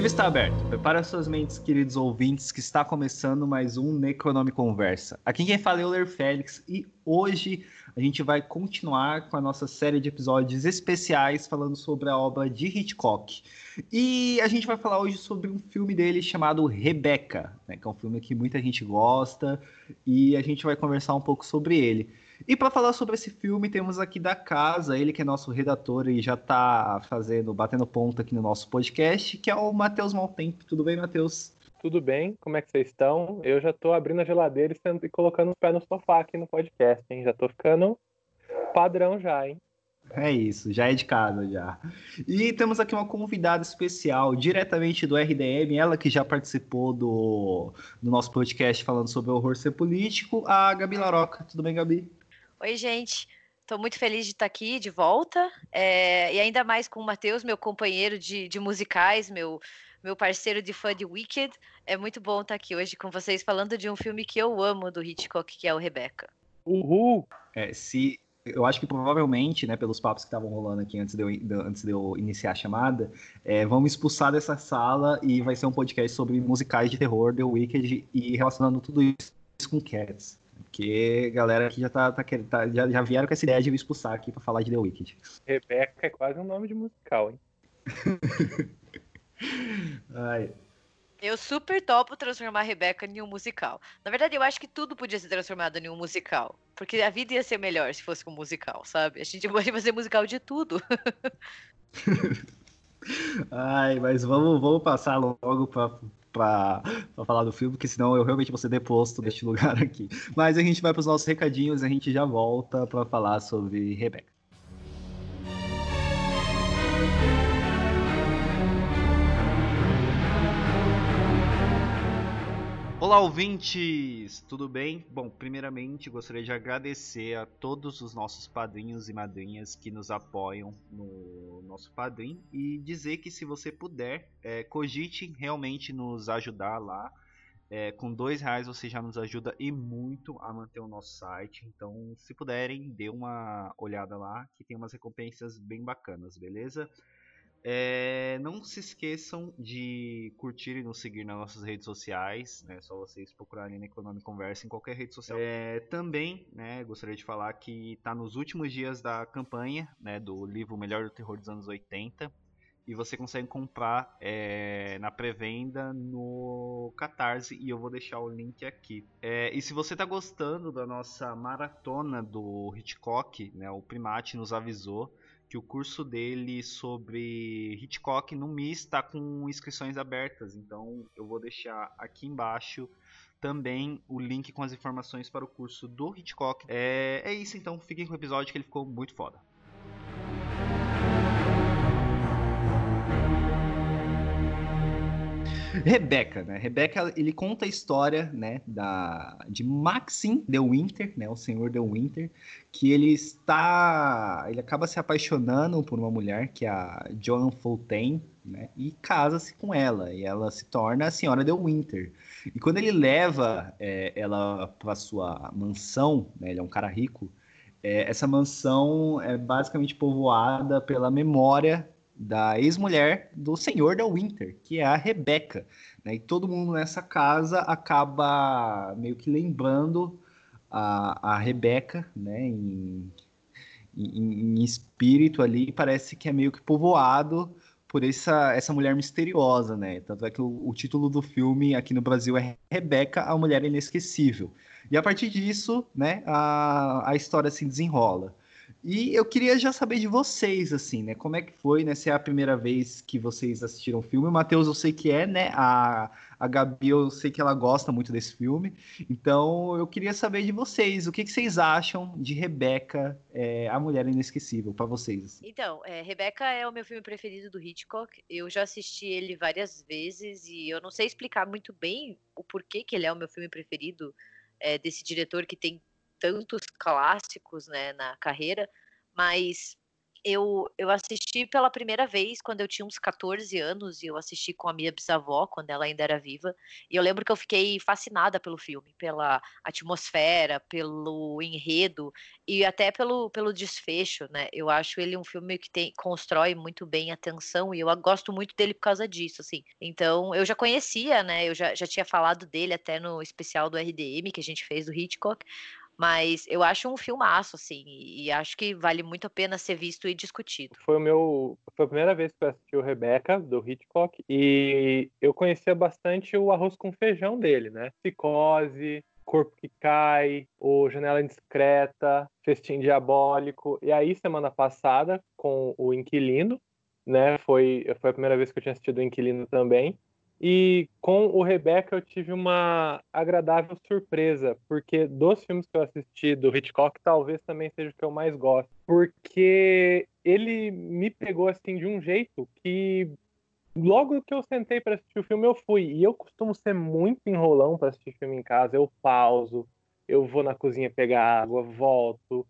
livro está aberto. Prepara suas mentes, queridos ouvintes, que está começando mais um Necronome Conversa. Aqui quem fala é o Ler Félix e hoje a gente vai continuar com a nossa série de episódios especiais falando sobre a obra de Hitchcock. E a gente vai falar hoje sobre um filme dele chamado Rebecca, né, que é um filme que muita gente gosta e a gente vai conversar um pouco sobre ele. E para falar sobre esse filme, temos aqui da casa, ele que é nosso redator e já está fazendo, batendo ponto aqui no nosso podcast, que é o Matheus Maltempo. Tudo bem, Matheus? Tudo bem? Como é que vocês estão? Eu já estou abrindo a geladeira e colocando o pé no sofá aqui no podcast, hein? Já estou ficando padrão já, hein? É isso, já é de casa já. E temos aqui uma convidada especial, diretamente do RDM, ela que já participou do, do nosso podcast falando sobre o horror ser político, a Gabi Laroca. Tudo bem, Gabi? Oi, gente. Estou muito feliz de estar aqui de volta. É, e ainda mais com o Matheus, meu companheiro de, de musicais, meu, meu parceiro de fã de Wicked. É muito bom estar aqui hoje com vocês falando de um filme que eu amo do Hitchcock, que é o Rebecca. Uhul! É, se eu acho que provavelmente, né, pelos papos que estavam rolando aqui antes de eu, antes de eu iniciar a chamada, é, vamos expulsar dessa sala e vai ser um podcast sobre musicais de terror, The Wicked, e relacionando tudo isso com Cats. Porque a galera aqui já tá, tá, tá já, já, vieram com essa ideia de me expulsar aqui para falar de The Wicked. Rebeca é quase um nome de musical, hein? Ai. Eu super topo transformar a Rebeca em um musical. Na verdade, eu acho que tudo podia ser transformado em um musical. Porque a vida ia ser melhor se fosse um musical, sabe? A gente pode fazer musical de tudo. Ai, mas vamos, vamos passar logo para para falar do filme, porque senão eu realmente vou ser deposto deste lugar aqui. Mas a gente vai para os nossos recadinhos e a gente já volta para falar sobre Rebeca. Olá, ouvintes! Tudo bem? Bom, primeiramente gostaria de agradecer a todos os nossos padrinhos e madrinhas que nos apoiam no nosso padrim e dizer que se você puder, é, cogite realmente nos ajudar lá. É, com dois reais você já nos ajuda e muito a manter o nosso site. Então, se puderem, dê uma olhada lá que tem umas recompensas bem bacanas, beleza? É, não se esqueçam de curtir e nos seguir nas nossas redes sociais, né? Só vocês procurarem na Econômica Conversa em qualquer rede social. É, também, né, gostaria de falar que está nos últimos dias da campanha, né, do livro Melhor do Terror dos anos 80 e você consegue comprar é, na pré-venda no Catarse e eu vou deixar o link aqui. É, e se você está gostando da nossa maratona do Hitchcock, né, o Primate nos avisou que o curso dele sobre Hitchcock no MIS está com inscrições abertas. Então eu vou deixar aqui embaixo também o link com as informações para o curso do Hitchcock. É, é isso então, fiquem com o episódio que ele ficou muito foda. Rebeca, né? Rebeca, ele conta a história, né, da de Maxim de Winter, né, o senhor de Winter, que ele está, ele acaba se apaixonando por uma mulher que é a Joan Fontaine, né, e casa-se com ela, e ela se torna a senhora de Winter. E quando ele leva é, ela para sua mansão, né, ele é um cara rico, é, essa mansão é basicamente povoada pela memória da ex-mulher do senhor da Winter, que é a Rebeca. Né? E todo mundo nessa casa acaba meio que lembrando a, a Rebeca, né? Em, em, em espírito ali, parece que é meio que povoado por essa, essa mulher misteriosa, né? Tanto é que o, o, título do filme aqui no Brasil é Rebeca, a Mulher Inesquecível. E a partir disso, né, a, a história se desenrola. E eu queria já saber de vocês, assim, né? Como é que foi, né? Se é a primeira vez que vocês assistiram o filme. O Matheus, eu sei que é, né? A, a Gabi, eu sei que ela gosta muito desse filme. Então, eu queria saber de vocês. O que, que vocês acham de Rebeca, é, A Mulher Inesquecível, para vocês? Então, é, Rebeca é o meu filme preferido do Hitchcock. Eu já assisti ele várias vezes e eu não sei explicar muito bem o porquê que ele é o meu filme preferido é, desse diretor que tem tantos clássicos né, na carreira, mas eu, eu assisti pela primeira vez quando eu tinha uns 14 anos e eu assisti com a minha bisavó quando ela ainda era viva. E eu lembro que eu fiquei fascinada pelo filme, pela atmosfera, pelo enredo e até pelo, pelo desfecho, né? Eu acho ele um filme que tem, constrói muito bem a tensão e eu gosto muito dele por causa disso, assim. Então, eu já conhecia, né? Eu já, já tinha falado dele até no especial do RDM que a gente fez do Hitchcock, mas eu acho um filmaço, assim, e acho que vale muito a pena ser visto e discutido. Foi o meu. Foi a primeira vez que eu assisti o Rebecca, do Hitchcock, e eu conhecia bastante o arroz com feijão dele, né? Psicose, Corpo que Cai, o Janela Indiscreta, Festim Diabólico. E aí, semana passada, com o Inquilino, né? Foi, foi a primeira vez que eu tinha assistido o Inquilino também. E com o Rebecca eu tive uma agradável surpresa, porque dos filmes que eu assisti do Hitchcock, talvez também seja o que eu mais gosto. Porque ele me pegou assim de um jeito que logo que eu sentei para assistir o filme eu fui. E eu costumo ser muito enrolão para assistir filme em casa. Eu pauso, eu vou na cozinha pegar água, volto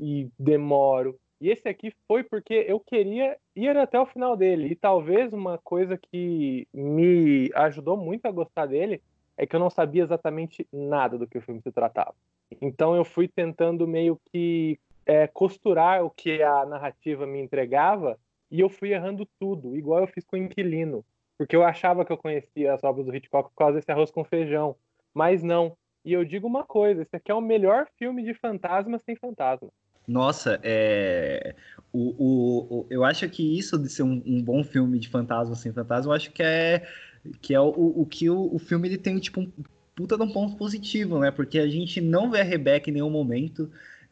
e demoro. E esse aqui foi porque eu queria ir até o final dele. E talvez uma coisa que me ajudou muito a gostar dele é que eu não sabia exatamente nada do que o filme se tratava. Então eu fui tentando meio que é, costurar o que a narrativa me entregava e eu fui errando tudo, igual eu fiz com o Inquilino. Porque eu achava que eu conhecia as obras do Hitchcock por causa desse arroz com feijão. Mas não. E eu digo uma coisa: esse aqui é o melhor filme de fantasma sem fantasma. Nossa, é... o, o, o, eu acho que isso de ser um, um, bom filme de fantasma sem fantasma, eu acho que é, que é o, o que o, o filme ele tem tipo, um puta de um ponto positivo, né? Porque a gente não vê a Rebecca em nenhum momento.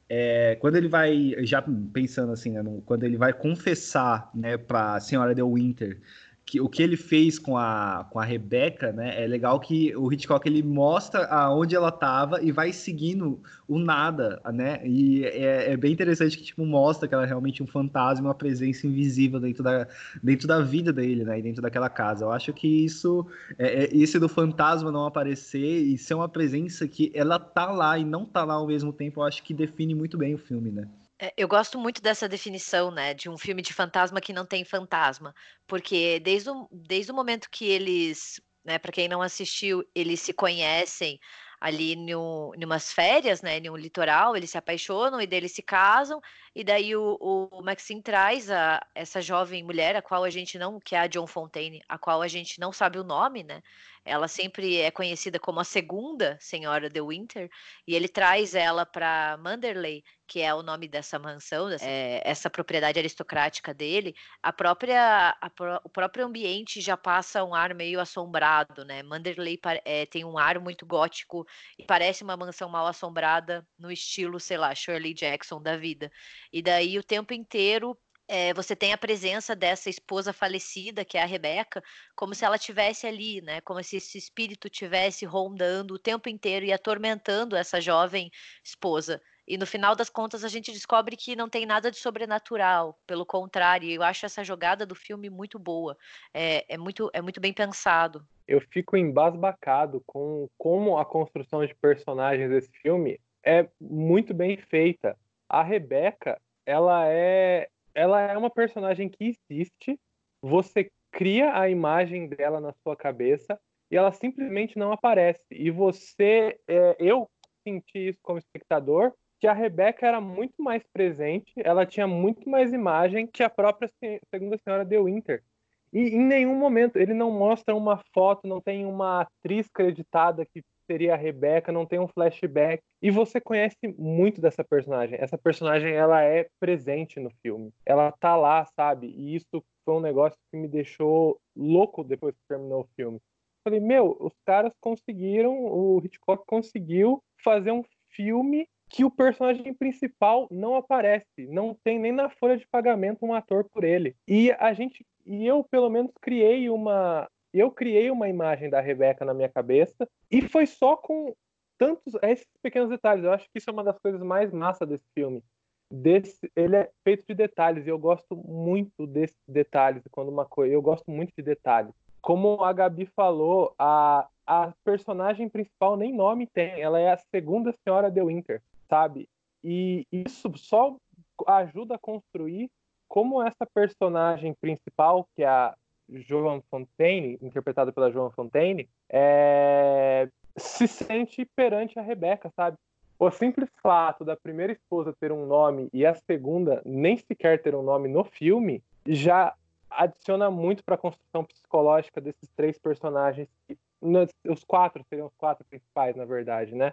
É, quando ele vai, já pensando assim, né, no, quando ele vai confessar né, para a senhora de Winter que, o que ele fez com a, com a Rebeca, né? É legal que o Hitchcock ele mostra aonde ela estava e vai seguindo o nada, né? E é, é, bem interessante que tipo mostra que ela é realmente um fantasma, uma presença invisível dentro da, dentro da vida dele, né? E dentro daquela casa. Eu acho que isso, é, é, esse do fantasma não aparecer e ser uma presença que ela tá lá e não tá lá ao mesmo tempo, eu acho que define muito bem o filme, né? É, eu gosto muito dessa definição, né, de um filme de fantasma que não tem fantasma, porque desde o, desde o momento que eles, né, para quem não assistiu, eles se conhecem ali em umas férias, né, em um litoral, eles se apaixonam e deles se casam, e daí o, o Maxine traz a, essa jovem mulher, a qual a gente não, que é a John Fontaine, a qual a gente não sabe o nome, né, ela sempre é conhecida como a segunda senhora de Winter, e ele traz ela para Manderley, que é o nome dessa mansão, dessa, é, essa propriedade aristocrática dele. A própria, a, o próprio ambiente já passa um ar meio assombrado, né? Manderley é, tem um ar muito gótico e parece uma mansão mal assombrada no estilo, sei lá, Shirley Jackson da vida. E daí o tempo inteiro é, você tem a presença dessa esposa falecida, que é a Rebeca, como se ela tivesse ali, né? Como se esse espírito tivesse rondando o tempo inteiro e atormentando essa jovem esposa. E no final das contas a gente descobre que não tem nada de sobrenatural, pelo contrário, eu acho essa jogada do filme muito boa, é, é muito, é muito bem pensado. Eu fico embasbacado com como a construção de personagens desse filme é muito bem feita. A Rebeca, ela é ela é uma personagem que existe, você cria a imagem dela na sua cabeça e ela simplesmente não aparece. E você, é, eu senti isso como espectador, que a Rebeca era muito mais presente, ela tinha muito mais imagem que a própria segunda senhora de Winter. E em nenhum momento ele não mostra uma foto, não tem uma atriz creditada que seria a Rebeca, não tem um flashback. E você conhece muito dessa personagem. Essa personagem, ela é presente no filme. Ela tá lá, sabe? E isso foi um negócio que me deixou louco depois que terminou o filme. Falei, meu, os caras conseguiram, o Hitchcock conseguiu fazer um filme que o personagem principal não aparece, não tem nem na folha de pagamento um ator por ele. E a gente, e eu pelo menos criei uma eu criei uma imagem da Rebeca na minha cabeça e foi só com tantos esses pequenos detalhes. Eu acho que isso é uma das coisas mais massa desse filme. Desse, ele é feito de detalhes e eu gosto muito desses detalhes quando uma coisa, eu gosto muito de detalhes. Como a Gabi falou, a, a personagem principal nem nome tem, ela é a segunda senhora de Winter, sabe? E isso só ajuda a construir como essa personagem principal, que é a Joan Fontaine, interpretada pela Joan Fontaine, é... se sente perante a Rebeca, sabe? O simples fato da primeira esposa ter um nome e a segunda nem sequer ter um nome no filme já adiciona muito para a construção psicológica desses três personagens. Os quatro seriam os quatro principais, na verdade, né?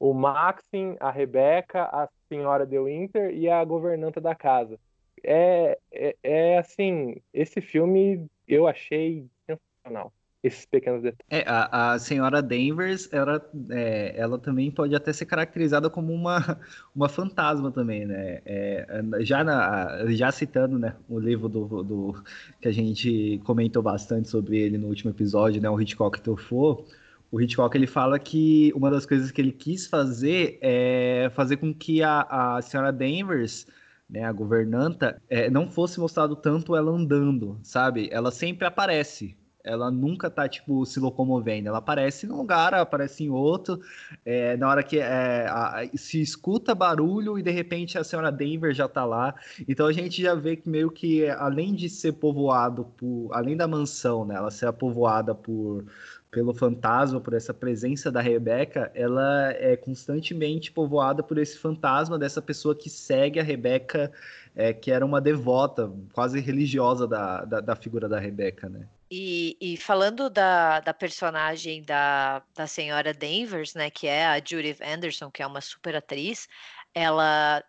O Maxim, a Rebeca, a senhora de Winter e a governanta da casa. É, é, é assim, esse filme eu achei sensacional esses pequenos detalhes. É, a, a senhora Danvers, ela, é, ela também pode até ser caracterizada como uma, uma fantasma também, né? É, já, na, já citando né, o livro do, do, que a gente comentou bastante sobre ele no último episódio, né, o Hitchcock Truffaut, o Hitchcock ele fala que uma das coisas que ele quis fazer é fazer com que a, a senhora Danvers né, a governanta, é, não fosse mostrado tanto ela andando, sabe? Ela sempre aparece, ela nunca tá, tipo, se locomovendo. Ela aparece num lugar, aparece em outro. É, na hora que é, a, se escuta barulho e de repente a senhora Denver já tá lá. Então a gente já vê que meio que, além de ser povoado por. Além da mansão, né? Ela ser povoada por pelo fantasma, por essa presença da Rebeca, ela é constantemente povoada por esse fantasma dessa pessoa que segue a Rebeca, é, que era uma devota, quase religiosa da, da, da figura da Rebeca, né? E, e, falando da, da personagem da, da senhora Danvers, né, que é a Judith Anderson, que é uma super atriz, ela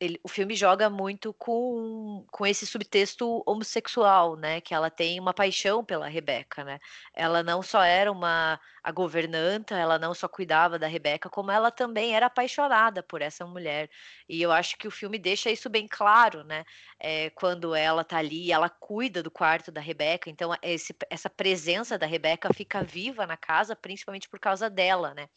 ele, o filme joga muito com, com esse subtexto homossexual, né? Que ela tem uma paixão pela Rebeca, né? Ela não só era uma a governanta, ela não só cuidava da Rebeca, como ela também era apaixonada por essa mulher. E eu acho que o filme deixa isso bem claro, né? É, quando ela tá ali, ela cuida do quarto da Rebeca, então esse, essa presença da Rebeca fica viva na casa, principalmente por causa dela, né?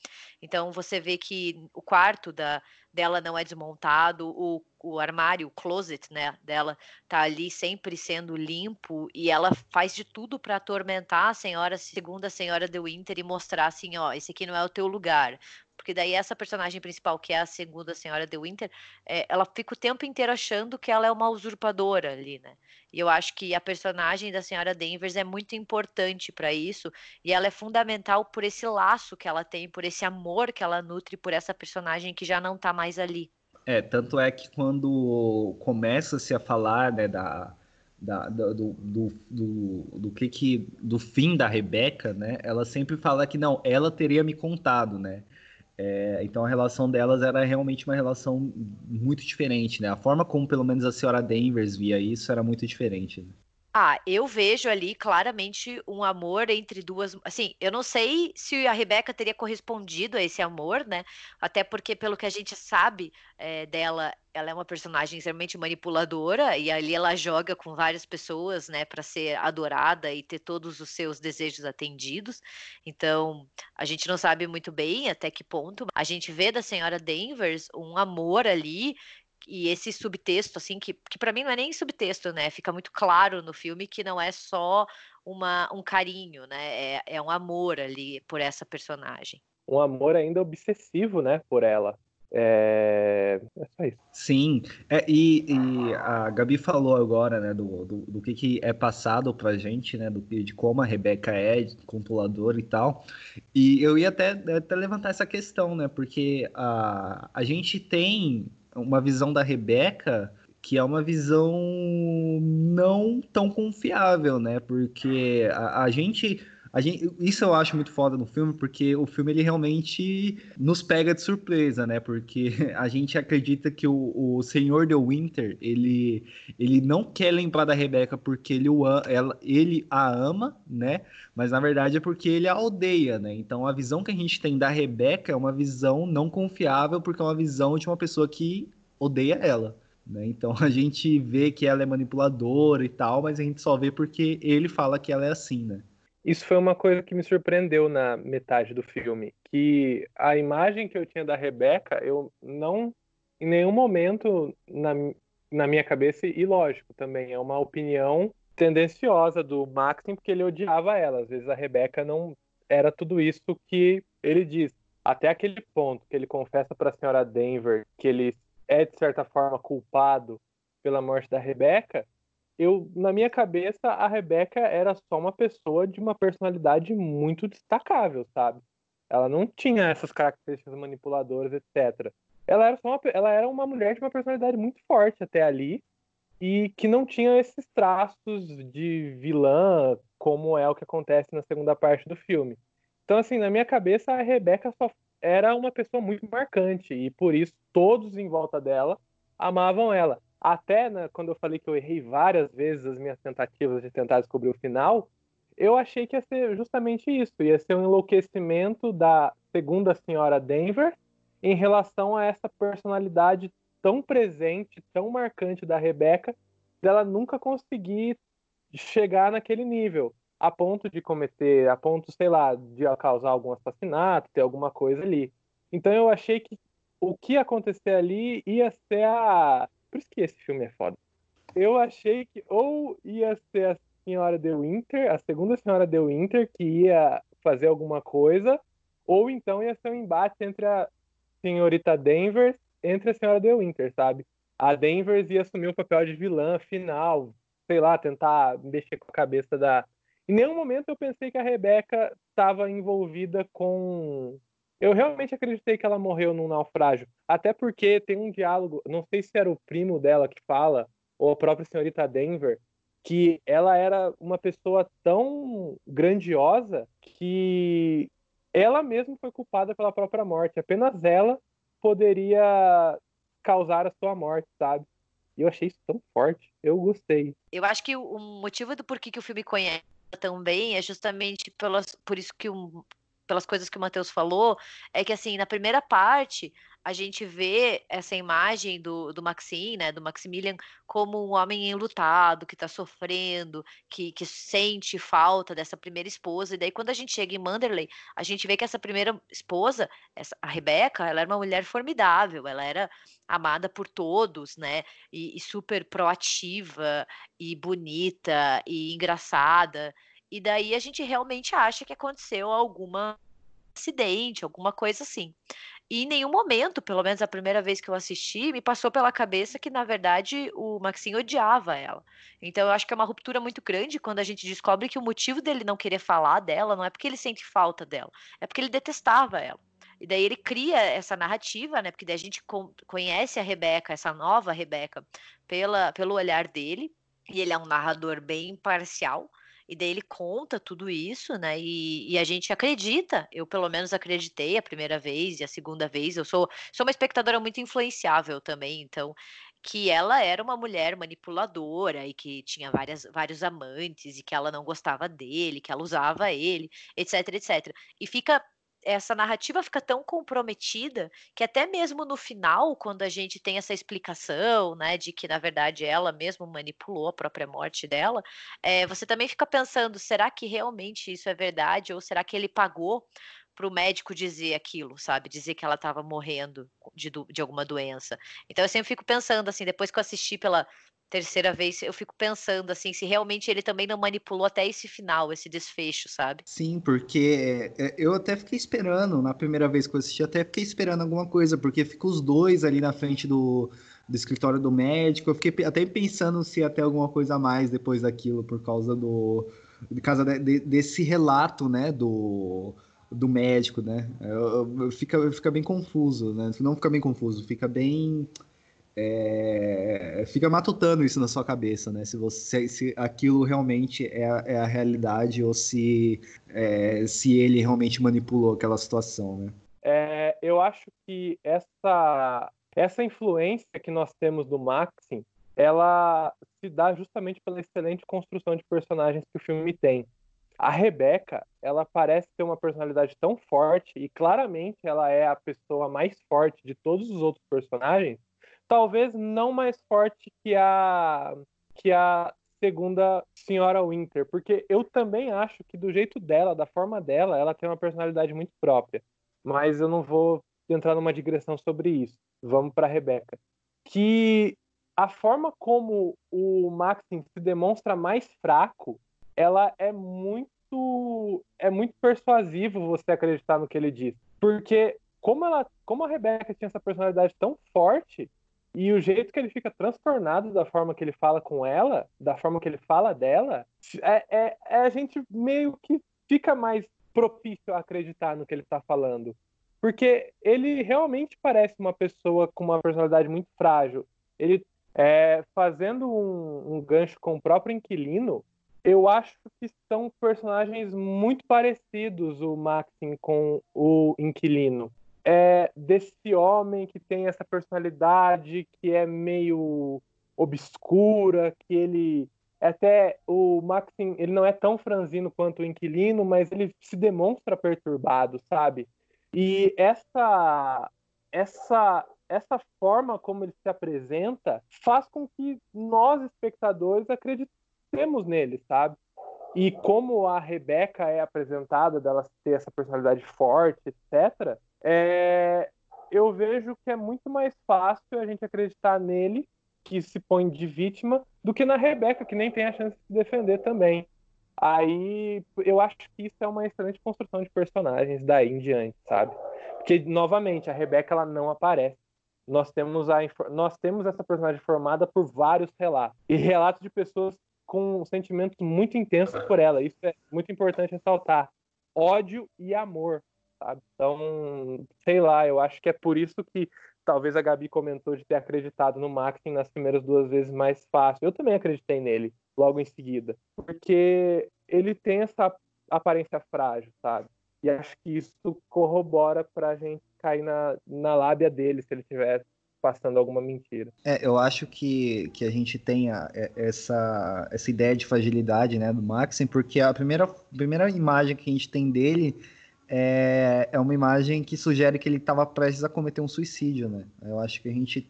Então você vê que o quarto da dela não é desmontado, o, o armário, o closet, né, dela tá ali sempre sendo limpo e ela faz de tudo para atormentar a senhora, segundo a senhora de Winter e mostrar assim, ó, esse aqui não é o teu lugar. Porque daí essa personagem principal, que é a segunda senhora de Winter, é, ela fica o tempo inteiro achando que ela é uma usurpadora ali, né? E eu acho que a personagem da senhora Danvers é muito importante para isso, e ela é fundamental por esse laço que ela tem, por esse amor que ela nutre por essa personagem que já não tá mais ali. É, tanto é que quando começa-se a falar né, da, da, do, do, do, do, que que do fim da Rebeca, né? Ela sempre fala que não, ela teria me contado, né? É, então a relação delas era realmente uma relação muito diferente, né? A forma como pelo menos a senhora Danvers via isso era muito diferente. Né? Ah, eu vejo ali claramente um amor entre duas. Assim, eu não sei se a Rebeca teria correspondido a esse amor, né? Até porque, pelo que a gente sabe é, dela, ela é uma personagem extremamente manipuladora e ali ela joga com várias pessoas, né, para ser adorada e ter todos os seus desejos atendidos. Então, a gente não sabe muito bem até que ponto. A gente vê da senhora Danvers um amor ali e esse subtexto, assim, que, que para mim não é nem subtexto, né? Fica muito claro no filme que não é só uma, um carinho, né? É, é um amor ali por essa personagem. Um amor ainda obsessivo, né? Por ela. É, é só isso. Sim, é, e, e, a Gabi falou agora, né, do, do, do, que, que é passado pra gente, né, do, de como a Rebeca é controladora e tal. E eu ia até, até levantar essa questão, né, porque a, a gente tem uma visão da Rebeca que é uma visão não tão confiável, né? Porque a, a gente gente, isso eu acho muito foda no filme, porque o filme ele realmente nos pega de surpresa, né? Porque a gente acredita que o, o Senhor de Winter, ele, ele não quer lembrar da Rebeca porque ele, o, ela, ele a ama, né? Mas na verdade é porque ele a odeia, né? Então a visão que a gente tem da Rebeca é uma visão não confiável, porque é uma visão de uma pessoa que odeia ela. Né? Então a gente vê que ela é manipuladora e tal, mas a gente só vê porque ele fala que ela é assim, né? Isso foi uma coisa que me surpreendeu na metade do filme, que a imagem que eu tinha da Rebeca, eu não, em nenhum momento na, na minha cabeça, e lógico também, é uma opinião tendenciosa do Maxim, porque ele odiava ela. Às vezes a Rebeca não era tudo isso que ele diz. Até aquele ponto que ele confessa para a senhora Denver que ele é, de certa forma, culpado pela morte da Rebeca, eu na minha cabeça a Rebeca era só uma pessoa de uma personalidade muito destacável, sabe? Ela não tinha essas características manipuladoras, etc. Ela era, só uma, ela era uma mulher de uma personalidade muito forte até ali e que não tinha esses traços de vilã, como é o que acontece na segunda parte do filme. Então, assim, na minha cabeça, a Rebeca só era uma pessoa muito marcante e por isso todos em volta dela amavam ela. Até né, quando eu falei que eu errei várias vezes as minhas tentativas de tentar descobrir o final, eu achei que ia ser justamente isso, ia ser um enlouquecimento da segunda senhora Denver em relação a essa personalidade tão presente, tão marcante da Rebeca, dela nunca conseguir chegar naquele nível, a ponto de cometer, a ponto, sei lá, de causar algum assassinato, ter alguma coisa ali. Então eu achei que o que acontecer ali ia ser a. Por isso que esse filme é foda. Eu achei que ou ia ser a senhora de Winter, a segunda senhora de Winter, que ia fazer alguma coisa, ou então ia ser um embate entre a senhorita Denver entre a senhora de Winter, sabe? A Denver ia assumir o papel de vilã final, sei lá, tentar mexer com a cabeça da. Em nenhum momento eu pensei que a Rebeca estava envolvida com. Eu realmente acreditei que ela morreu num naufrágio. Até porque tem um diálogo, não sei se era o primo dela que fala, ou a própria senhorita Denver, que ela era uma pessoa tão grandiosa que ela mesma foi culpada pela própria morte. Apenas ela poderia causar a sua morte, sabe? E eu achei isso tão forte. Eu gostei. Eu acho que o motivo do porquê que o filme conhece também é justamente por isso que o, pelas coisas que o Matheus falou, é que assim, na primeira parte, a gente vê essa imagem do, do Maxim, né, do Maximilian, como um homem enlutado, que está sofrendo, que, que sente falta dessa primeira esposa. E daí, quando a gente chega em Manderley, a gente vê que essa primeira esposa, essa, a Rebeca, ela era uma mulher formidável, ela era amada por todos, né, e, e super proativa, e bonita, e engraçada. E daí a gente realmente acha que aconteceu alguma acidente, alguma coisa assim. E em nenhum momento, pelo menos a primeira vez que eu assisti, me passou pela cabeça que, na verdade, o Maxim odiava ela. Então eu acho que é uma ruptura muito grande quando a gente descobre que o motivo dele não querer falar dela não é porque ele sente falta dela, é porque ele detestava ela. E daí ele cria essa narrativa, né? Porque daí a gente conhece a Rebeca, essa nova Rebeca, pela, pelo olhar dele. E ele é um narrador bem imparcial. E daí ele conta tudo isso, né? E, e, a gente acredita, eu pelo menos acreditei a primeira vez e a segunda vez. Eu sou, sou uma espectadora muito influenciável também, então que ela era uma mulher manipuladora e que tinha várias, vários amantes e que ela não gostava dele, que ela usava ele, etc, etc. E fica essa narrativa fica tão comprometida que até mesmo no final, quando a gente tem essa explicação, né, de que na verdade ela mesmo manipulou a própria morte dela, é, você também fica pensando, será que realmente isso é verdade ou será que ele pagou para o médico dizer aquilo, sabe, dizer que ela estava morrendo de, de alguma doença? Então eu sempre fico pensando assim, depois que eu assisti pela terceira vez, eu fico pensando assim, se realmente ele também não manipulou até esse final, esse desfecho, sabe? Sim, porque é, eu até fiquei esperando, na primeira vez que eu assisti, até fiquei esperando alguma coisa, porque fica os dois ali na frente do, do escritório do médico, eu fiquei até pensando se ter alguma coisa a mais depois daquilo, por causa do... de causa de, desse relato, né, do do médico, né? Eu, eu, fica, fica bem confuso, né? Não fica bem confuso, fica bem é, fica matutando isso na sua cabeça, né? Se você se aquilo realmente é é a realidade ou se, é, se ele realmente manipulou aquela situação, né? É, eu acho que essa, essa influência que nós temos do Maxim, ela se dá justamente pela excelente construção de personagens que o filme tem. A Rebeca, ela parece ter uma personalidade tão forte e claramente ela é a pessoa mais forte de todos os outros personagens talvez não mais forte que a que a segunda senhora Winter, porque eu também acho que do jeito dela, da forma dela, ela tem uma personalidade muito própria. Mas eu não vou entrar numa digressão sobre isso. Vamos para Rebeca. Que a forma como o Maxim se demonstra mais fraco, ela é muito é muito persuasivo você acreditar no que ele diz. Porque como ela, como a Rebeca tinha essa personalidade tão forte, E o jeito que ele fica transtornado da forma que ele fala com ela, da forma que ele fala dela, é, é, é a gente meio que fica mais propício a acreditar no que ele está falando. Porque ele realmente parece uma pessoa com uma personalidade muito frágil. Ele, é, fazendo um, um gancho com o próprio inquilino, eu acho que são personagens muito parecidos, o Maxim com o inquilino. É desse homem que tem essa personalidade que é meio obscura, que ele até o Maxim, ele não é tão franzino quanto o inquilino, mas ele se demonstra perturbado, sabe? E essa essa essa forma como ele se apresenta faz com que nós espectadores acreditemos temos nele, sabe? E como a Rebeca é apresentada, dela ter essa personalidade forte, etc., é, eu vejo que é muito mais fácil a gente acreditar nele, que se põe de vítima, do que na Rebeca, que nem tem a chance de se defender também. Aí eu acho que isso é uma excelente construção de personagens daí em diante, sabe? Porque, novamente, a Rebeca ela não aparece. Nós temos, a, nós temos essa personagem formada por vários relatos. E relatos de pessoas com sentimentos muito intensos por ela. Isso é muito importante ressaltar. Ódio e amor, sabe? Então, sei lá, eu acho que é por isso que talvez a Gabi comentou de ter acreditado no Maxim nas primeiras duas vezes mais fácil. Eu também acreditei nele logo em seguida, porque ele tem essa aparência frágil, sabe? E acho que isso corrobora pra gente cair na, na lábia dele se ele tivesse passando alguma mentira. É, eu acho que, que a gente tenha é, essa, essa ideia de fragilidade né, do Maxim, porque a primeira, primeira imagem que a gente tem dele é, é uma imagem que sugere que ele estava prestes a cometer um suicídio, né? Eu acho que a gente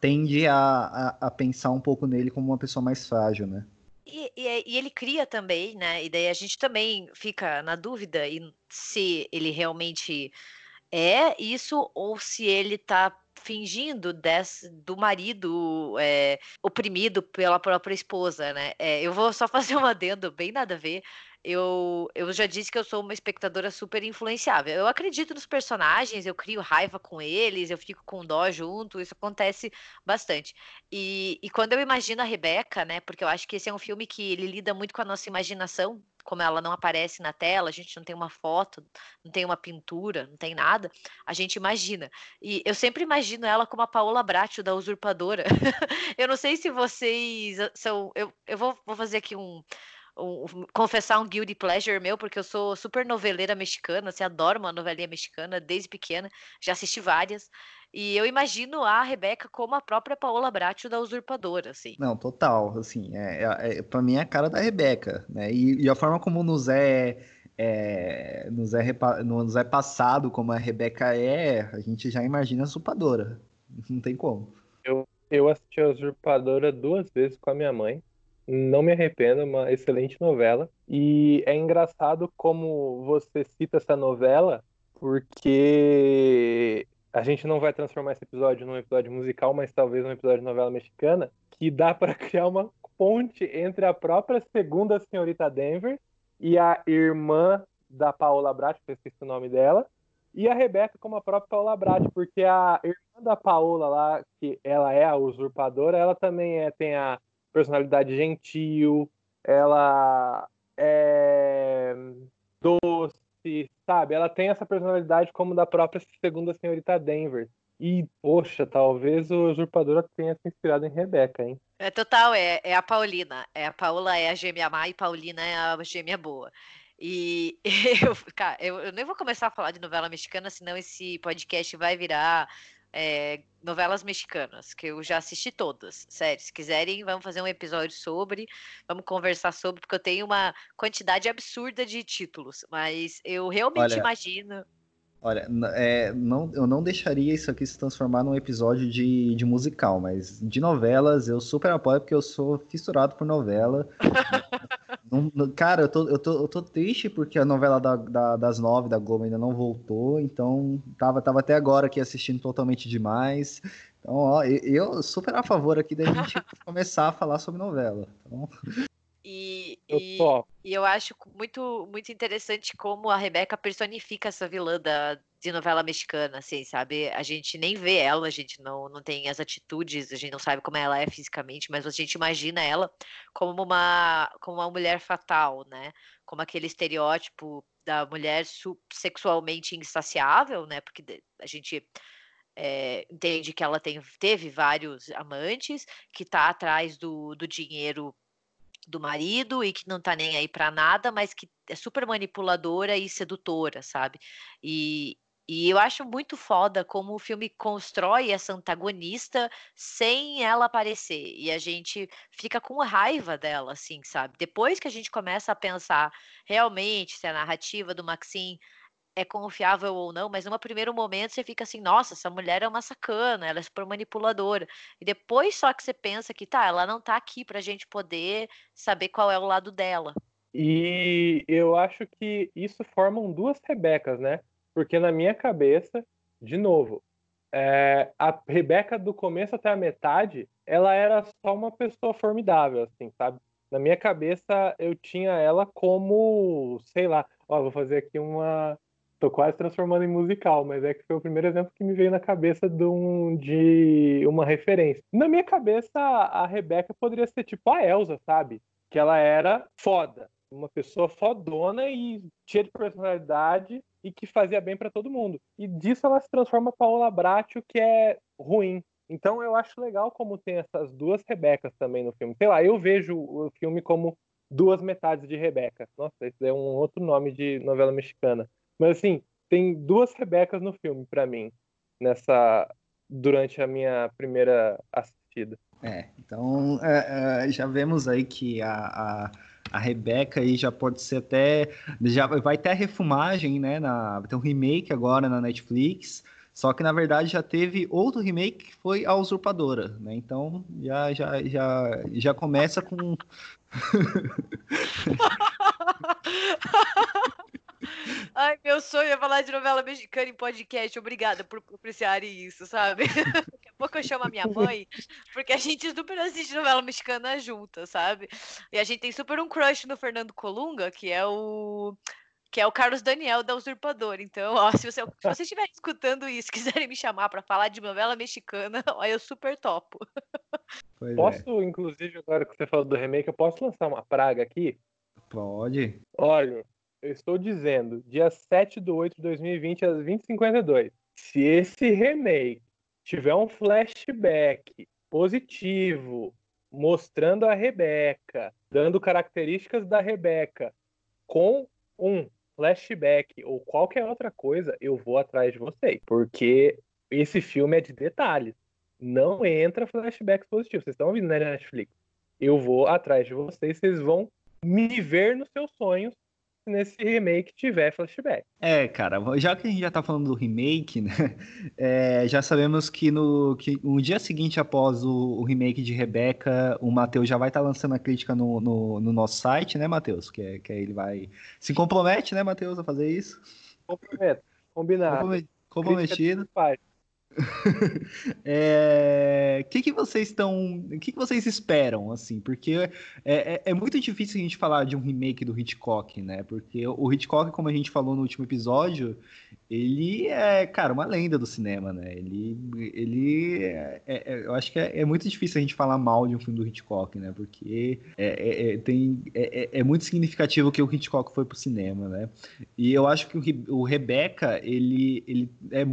tende a, a, a pensar um pouco nele como uma pessoa mais frágil, né? E, e, e, ele cria também, né? E daí a gente também fica na dúvida se ele realmente é isso ou se ele está fingindo desse, do marido é, oprimido pela própria esposa, né? É, eu vou só fazer um adendo, bem nada a ver. Eu, eu já disse que eu sou uma espectadora super influenciável. Eu acredito nos personagens, eu crio raiva com eles, eu fico com dó junto, isso acontece bastante. E, e quando eu imagino a Rebeca, né? Porque eu acho que esse é um filme que ele lida muito com a nossa imaginação, como ela não aparece na tela, a gente não tem uma foto, não tem uma pintura, não tem nada, a gente imagina. E eu sempre imagino ela como a Paola Bracho da Usurpadora. eu não sei se vocês são. Eu, eu vou, vou fazer aqui um, um, confessar um guilty pleasure meu, porque eu sou super noveleira mexicana, assim, adoro uma novelinha mexicana desde pequena, já assisti várias. E eu imagino a Rebeca como a própria Paola Bracho da Usurpadora, assim. Não, total, assim, é, é, é para mim é a cara da Rebeca, né? E, e a forma como nos é, é, nos, é nos é passado como a Rebeca é, a gente já imagina a Usurpadora. Não tem como. Eu, eu assisti a Usurpadora duas vezes com a minha mãe. Não me arrependo, é uma excelente novela. E é engraçado como você cita essa novela, porque a gente não vai transformar esse episódio num episódio musical, mas talvez num episódio de novela mexicana, que dá para criar uma ponte entre a própria segunda senhorita Denver e a irmã da Paola Brat, que eu esqueci o nome dela, e a Rebeca como a própria Paola Brat, porque a irmã da Paola lá, que ela é a usurpadora, ela também é, tem a personalidade gentil, ela é doce, sabe? Ela tem essa personalidade como da própria segunda senhorita Denver. E, poxa, talvez o Usurpadora tenha se inspirado em Rebeca, hein? É total, é, é a Paulina. É a Paula é a gêmea má e Paulina é a gêmea boa. E eu, cara, eu, eu nem vou começar a falar de novela mexicana, senão esse podcast vai virar é, novelas mexicanas, que eu já assisti todas. Sério, se quiserem, vamos fazer um episódio sobre, vamos conversar sobre, porque eu tenho uma quantidade absurda de títulos, mas eu realmente Olha, imagino. Olha, é, não, eu não deixaria isso aqui se transformar num episódio de, de musical, mas de novelas eu super apoio porque eu sou fissurado por novela. não, não, cara, eu tô, eu, tô, eu tô triste porque a novela da, da, das nove da Globo ainda não voltou, então tava, tava até agora aqui assistindo totalmente demais. Então, ó, eu, super a favor aqui da gente começar a falar sobre novela. Então... E, e, e, eu acho muito, muito interessante como a Rebeca personifica essa vilã da, de novela mexicana, assim, sabe? A gente nem vê ela, a gente não, não tem as atitudes, a gente não sabe como ela é fisicamente, mas a gente imagina ela como uma, como uma mulher fatal, né? Como aquele estereótipo da mulher sexualmente insaciável, né? Porque a gente é, entende que ela tem, teve vários amantes, que tá atrás do, do dinheiro do marido e que não tá nem aí para nada, mas que é super manipuladora e sedutora, sabe? E, e eu acho muito foda como o filme constrói essa antagonista sem ela aparecer. E a gente fica com raiva dela, assim, sabe? Depois que a gente começa a pensar realmente se a narrativa do Maxim é confiável ou não, mas num primeiro momento você fica assim, nossa, essa mulher é uma sacana, ela é super manipuladora. E depois só que você pensa que tá, ela não tá aqui pra gente poder saber qual é o lado dela. E eu acho que isso formam duas Rebecas, né? Porque na minha cabeça, de novo, é, a Rebeca do começo até a metade, ela era só uma pessoa formidável, assim, sabe? Na minha cabeça eu tinha ela como, sei lá, ó, vou fazer aqui uma, Tô quase transformando em musical, mas é que foi o primeiro exemplo que me veio na cabeça de, um, de uma referência. Na minha cabeça, a Rebeca poderia ser tipo a Elsa, sabe? Que ela era foda. Uma pessoa fodona e cheia de personalidade e que fazia bem para todo mundo. E disso ela se transforma Paola Bracho, que é ruim. Então eu acho legal como tem essas duas Rebecas também no filme. Sei lá, eu vejo o filme como duas metades de Rebeca. Nossa, esse é um outro nome de novela mexicana. Mas assim, tem duas Rebecas no filme para mim, nessa durante a minha primeira assistida. É, então é, é, já vemos aí que a, a, a Rebeca aí já pode ser até. Já vai ter a refumagem, né? Na, ter um remake agora na Netflix. Só que na verdade já teve outro remake que foi a Usurpadora, né? Então já já já, já começa com Ai, meu sonho é falar de novela mexicana em podcast. Obrigada por apreciarem isso, sabe? Daqui a pouco eu chamo a minha mãe, porque a gente super assiste novela mexicana junta, sabe? E a gente tem super um crush no Fernando Colunga, que é o que é o Carlos Daniel da Usurpadora. Então, ó, se você, se você estiver escutando isso, quiserem me chamar para falar de novela mexicana, ó, eu super topo. Pois é. posso, é. inclusive, agora que você falou do remake, eu posso lançar uma praga aqui? Pode. Olha, eu estou dizendo, dia 7 de 8 de 2020, às 20h52. Se esse remake tiver um flashback positivo, mostrando a Rebeca, dando características da Rebeca, com um flashback ou qualquer outra coisa, eu vou atrás de vocês. Porque esse filme é de detalhes. Não entra flashbacks positivos. Vocês estão ouvindo na Netflix? Eu vou atrás de vocês, vocês vão me ver nos seus sonhos nesse remake tiver flashback. É, cara, já que a gente já tá falando do remake, né? É, já sabemos que no que um dia seguinte após o, o remake de Rebeca, o Matheus já vai estar tá lançando a crítica no, no, no, nosso site, né, Matheus? Que, é, que ele vai. Se compromete, né, Matheus, a fazer isso? Comprometo. Combinado. Comprometido. é, que que vocês estão, que, que vocês esperam assim? Porque é, é, é, muito difícil a gente falar de um remake do Hitchcock, né? Porque o Hitchcock, como a gente falou no último episódio, ele é, cara, uma lenda do cinema, né? Ele, ele, é, é, é eu acho que é, muito difícil a gente falar mal de um filme do Hitchcock, né? Porque é, tem, é, muito significativo que o Hitchcock foi pro cinema, né? E eu acho que o, o Rebecca, ele, ele é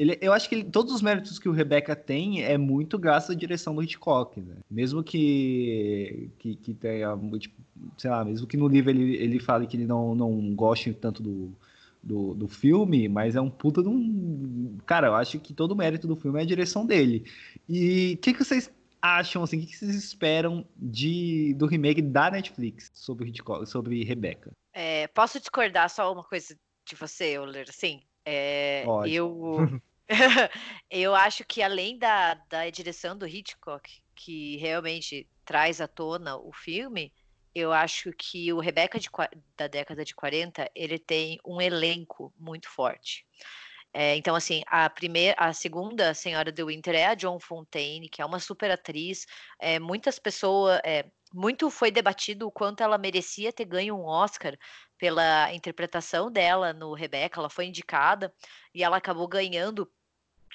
ele, eu acho que ele, todos os méritos que o Rebecca tem é muito graças à direção do Hitchcock, né? Mesmo que, que, que tenha, tipo, sei lá, mesmo que no livro ele, ele fale que ele não, não goste tanto do, do, do filme, mas é um puta de um... Cara, eu acho que todo o mérito do filme é a direção dele. E o que, que vocês acham, assim, o que vocês esperam de, do remake da Netflix sobre, Hitchcock, sobre Rebecca? É, posso discordar só uma coisa de você, Euler? Sim, é, eu... eu acho que além da, da direção do Hitchcock, que realmente traz à tona o filme, eu acho que o Rebecca de, da década de 40, ele tem um elenco muito forte. É, então, assim, a primeira, a segunda Senhora de Winter é a John Fontaine, que é uma super atriz. É, muitas pessoas, é, muito foi debatido o quanto ela merecia ter ganho um Oscar pela interpretação dela no Rebecca, ela foi indicada e ela acabou ganhando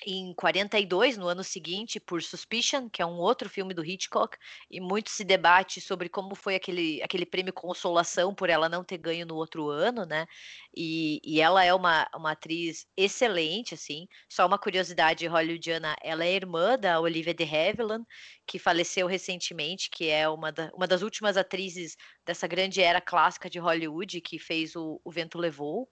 em 42, no ano seguinte, por Suspicion, que é um outro filme do Hitchcock, e muito se debate sobre como foi aquele, aquele prêmio Consolação por ela não ter ganho no outro ano, né? E, e ela é uma, uma atriz excelente, assim. Só uma curiosidade hollywoodiana, ela é irmã da Olivia de Havilland, que faleceu recentemente, que é uma, da, uma das últimas atrizes dessa grande era clássica de Hollywood, que fez o, o Vento Levou.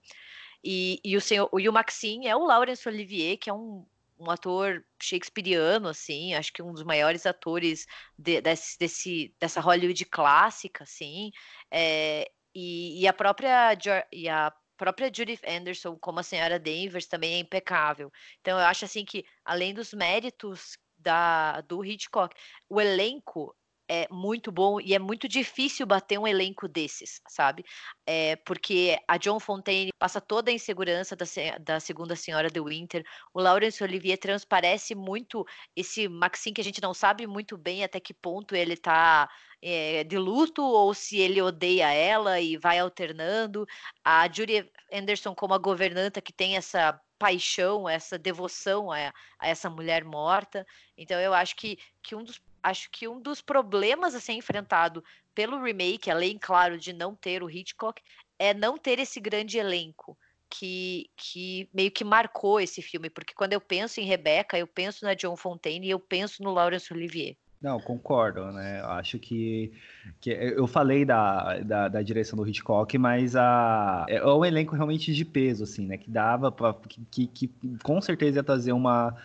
E, e, o senhor, e o Maxine é o Laurence Olivier, que é um um ator shakespeariano, assim, acho que um dos maiores atores de, desse, desse, dessa Hollywood clássica, assim, é, e, e, a própria e a própria Judith Anderson como a senhora Danvers também é impecável. Então eu acho assim que além dos méritos da do Hitchcock, o elenco é muito bom e é muito difícil bater um elenco desses, sabe? É, porque a John Fontaine passa toda a insegurança da, da segunda senhora de Winter, o Laurence Olivier transparece muito esse Maxine que a gente não sabe muito bem até que ponto ele tá é, de luto ou se ele odeia ela e vai alternando. A Judy Anderson como a governanta que tem essa paixão, essa devoção a, a essa mulher morta. Então eu acho que, que um dos acho que um dos problemas a ser enfrentado pelo remake, além, claro, de não ter o Hitchcock, é não ter esse grande elenco que, que meio que marcou esse filme. Porque quando eu penso em Rebecca, eu penso na John Fontaine e eu penso no Laurence Olivier. Não, concordo, né? Acho que, que eu falei da, da, da, direção do Hitchcock, mas a, é um elenco realmente de peso, assim, né? Que dava que, que, que com certeza ia trazer uma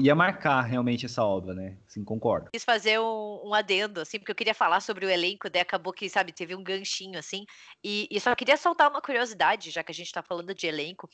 ia marcar realmente essa obra, né? Sim, concordo. Quis fazer um, um, adendo, assim, porque eu queria falar sobre o elenco, daí acabou que, sabe, teve um ganchinho, assim, e, e só queria soltar uma curiosidade, já que a gente tá falando de elenco,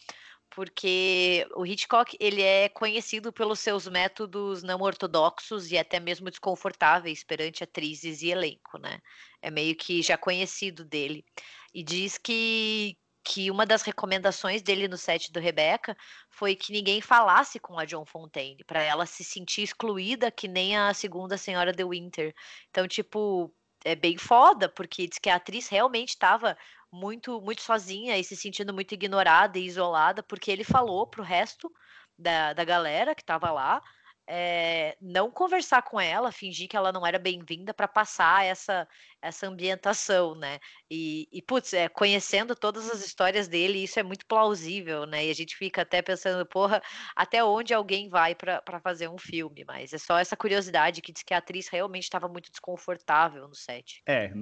porque o Hitchcock, ele é conhecido pelos seus métodos não ortodoxos e até mesmo desconfortáveis perante atrizes e elenco, né? É meio que já conhecido dele. E diz que, que uma das recomendações dele no set do Rebecca foi que ninguém falasse com a John Fontaine, para ela se sentir excluída que nem a segunda senhora de Winter. Então, tipo, é bem foda, porque diz que a atriz realmente estava muito muito sozinha e se sentindo muito ignorada e isolada, porque ele falou pro resto da, da galera que estava lá é, não conversar com ela, fingir que ela não era bem-vinda para passar essa, essa ambientação, né? E, e putz, é, conhecendo todas as histórias dele, isso é muito plausível, né? E a gente fica até pensando, porra, até onde alguém vai para fazer um filme? Mas é só essa curiosidade que diz que a atriz realmente estava muito desconfortável no set. É,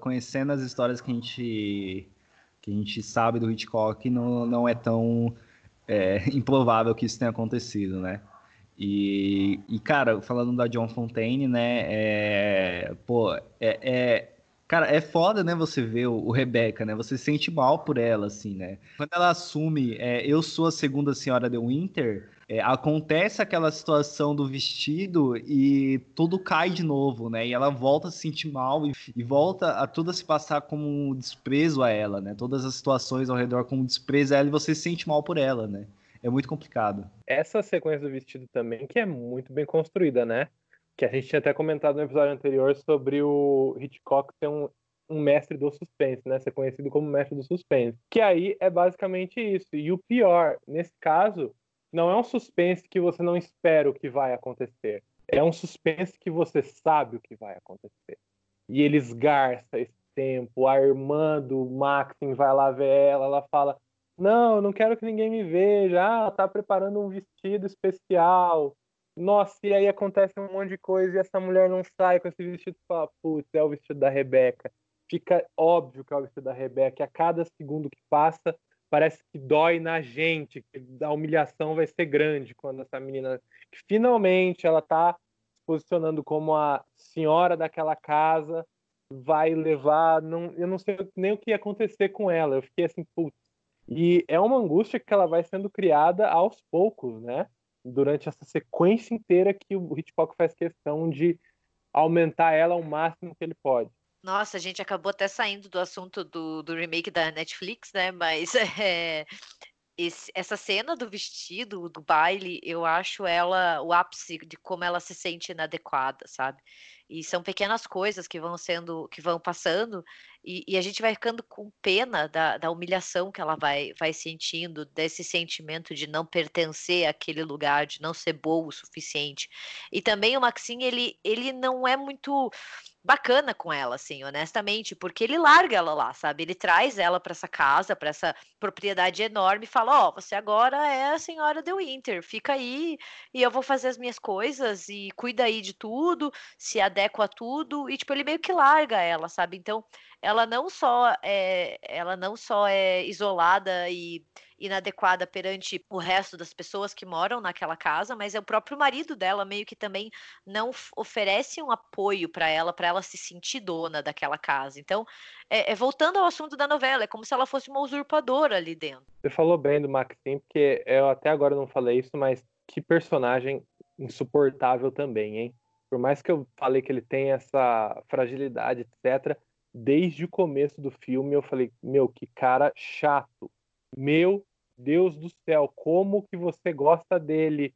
conhecendo as histórias que a gente, que a gente sabe do Hitchcock, não, não é tão é, improvável que isso tenha acontecido, né? E, e, cara, falando da John Fontaine, né? É, pô, é, é, Cara, é foda, né, você ver o, o Rebecca, né? Você se sente mal por ela, assim, né? Quando ela assume, é, eu sou a segunda senhora de Winter, é, acontece aquela situação do vestido e tudo cai de novo, né? E ela volta a se sentir mal e, e volta a tudo a se passar como um desprezo a ela, né? Todas as situações ao redor como desprezo a ela e você se sente mal por ela, né? É muito complicado. Essa sequência do vestido também, que é muito bem construída, né? Que a gente tinha até comentado no episódio anterior sobre o Hitchcock ser um, um mestre do suspense, né? Ser conhecido como mestre do suspense. Que aí é basicamente isso. E o pior, nesse caso, não é um suspense que você não espera o que vai acontecer. É um suspense que você sabe o que vai acontecer. E ele esgarça esse tempo. A irmã do Maxim vai lá ver ela, ela fala: não, não quero que ninguém me veja. Ah, tá preparando um vestido especial. Nossa, e aí acontece um monte de coisa e essa mulher não sai com esse vestido e fala, putz, é o vestido da Rebeca. Fica óbvio que é o vestido da Rebeca. A cada segundo que passa, parece que dói na gente, que a humilhação vai ser grande quando essa menina, que finalmente ela tá se posicionando como a senhora daquela casa, vai levar, não, eu não sei nem o que ia acontecer com ela. Eu fiquei assim, putz, e é uma angústia que ela vai sendo criada aos poucos, né? Durante essa sequência inteira que o Hitchcock faz questão de aumentar ela ao máximo que ele pode. Nossa, a gente acabou até saindo do assunto do, do remake da Netflix, né? Mas é, esse, essa cena do vestido, do baile, eu acho ela o ápice de como ela se sente inadequada, sabe? E são pequenas coisas que vão sendo, que vão passando, E, e, a gente vai ficando com pena da, da humilhação que ela vai, vai sentindo, desse sentimento de não pertencer àquele lugar, de não ser boa o suficiente. E também o Maxim, ele, ele não é muito bacana com ela, assim, honestamente, porque ele larga ela lá, sabe? Ele traz ela para essa casa, para essa propriedade enorme e fala: Ó, oh, você agora é a senhora de Winter, fica aí e eu vou fazer as minhas coisas e cuida aí de tudo, se adequa a tudo. E, tipo, ele meio que larga ela, sabe? Então, ela não só é, ela não só é isolada e inadequada perante o resto das pessoas que moram naquela casa, mas é o próprio marido dela meio que também não oferece um apoio para ela, para ela se sentir dona daquela casa. Então, é, é, voltando ao assunto da novela, é como se ela fosse uma usurpadora ali dentro. Você falou bem do Maxim, porque eu até agora não falei isso, mas que personagem insuportável também, hein? Por mais que eu falei que ele tem essa fragilidade, etc., desde o começo do filme eu falei, meu, que cara chato. Meu Deus do céu, como que você gosta dele,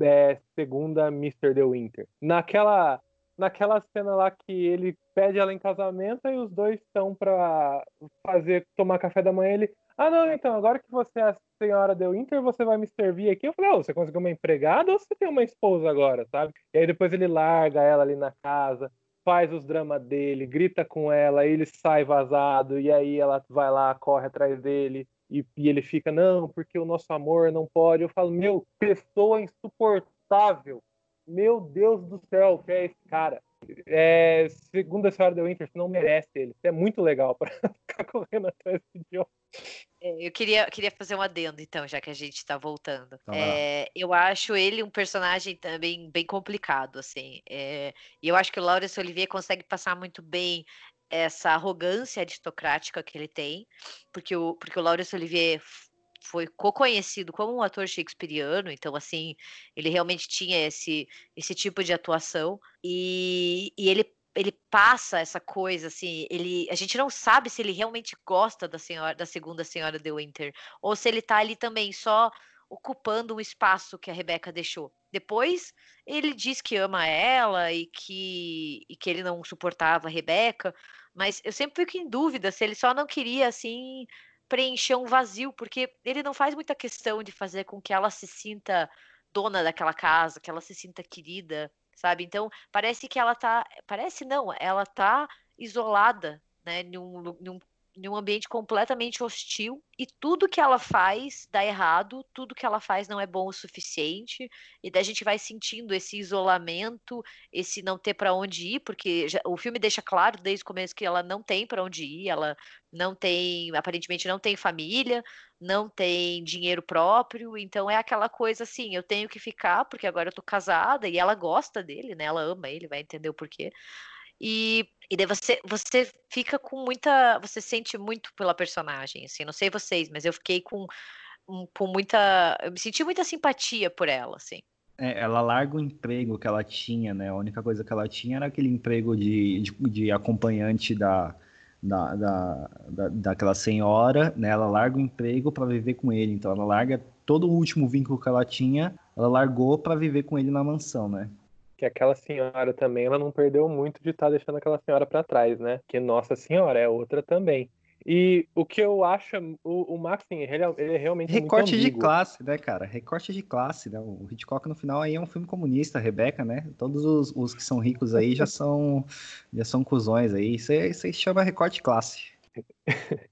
é, segunda Mr. The Winter. Naquela, naquela cena lá que ele pede ela em casamento e os dois estão para fazer tomar café da manhã, ele, ah não, então agora que você é a senhora The Winter, você vai me servir aqui. Eu falei, oh, você conseguiu uma empregada ou você tem uma esposa agora, sabe? E aí depois ele larga ela ali na casa faz os dramas dele, grita com ela, ele sai vazado, e aí ela vai lá, corre atrás dele, e, e, ele fica, não, porque o nosso amor não pode. Eu falo, meu, pessoa insuportável. Meu Deus do céu, que é esse cara? É, segundo a senhora de Winter, não merece ele. Você é muito legal para ficar correndo atrás desse idiota. É, eu queria, queria fazer um adendo, então, já que a gente está voltando. Então, é, eu acho ele um personagem também bem complicado, assim. É, e eu acho que o Laurence Olivier consegue passar muito bem essa arrogância aristocrática que ele tem, porque o, porque o Laurence Olivier foi co-conhecido como um ator shakespeariano, então assim, ele realmente tinha esse, esse tipo de atuação e, e ele ele passa essa coisa assim, ele a gente não sabe se ele realmente gosta da senhora da segunda senhora de Winter ou se ele tá ali também só ocupando um espaço que a Rebeca deixou. Depois ele diz que ama ela e que, e que ele não suportava a Rebeca, mas eu sempre fico em dúvida se ele só não queria assim preencher um vazio, porque ele não faz muita questão de fazer com que ela se sinta dona daquela casa, que ela se sinta querida, sabe? Então parece que ela tá, parece não, ela tá isolada, né, num, num em um ambiente completamente hostil e tudo que ela faz dá errado, tudo que ela faz não é bom o suficiente e daí a gente vai sentindo esse isolamento, esse não ter para onde ir, porque já, o filme deixa claro desde o começo que ela não tem para onde ir, ela não tem, aparentemente não tem família, não tem dinheiro próprio, então é aquela coisa assim, eu tenho que ficar porque agora eu tô casada e ela gosta dele, né? Ela ama ele, vai entender o porquê. E, e daí você, você fica com muita. Você sente muito pela personagem, assim. Não sei vocês, mas eu fiquei com, com muita. Eu me senti muita simpatia por ela, assim. É, ela larga o emprego que ela tinha, né? A única coisa que ela tinha era aquele emprego de, de, de acompanhante da, da, da, da, daquela senhora, né? Ela larga o emprego para viver com ele. Então ela larga todo o último vínculo que ela tinha, ela largou para viver com ele na mansão, né? que aquela senhora também, ela não perdeu muito de estar tá deixando aquela senhora para trás, né? Que Nossa Senhora é outra também. E o que eu acho, o, o Max, ele, ele é realmente Recorte de classe, né, cara? Recorte de classe, né? O Hitchcock no final aí é um filme comunista, Rebeca, né? Todos os, os que são ricos aí já são já são cuzões aí. Isso aí, isso aí chama recorte de classe.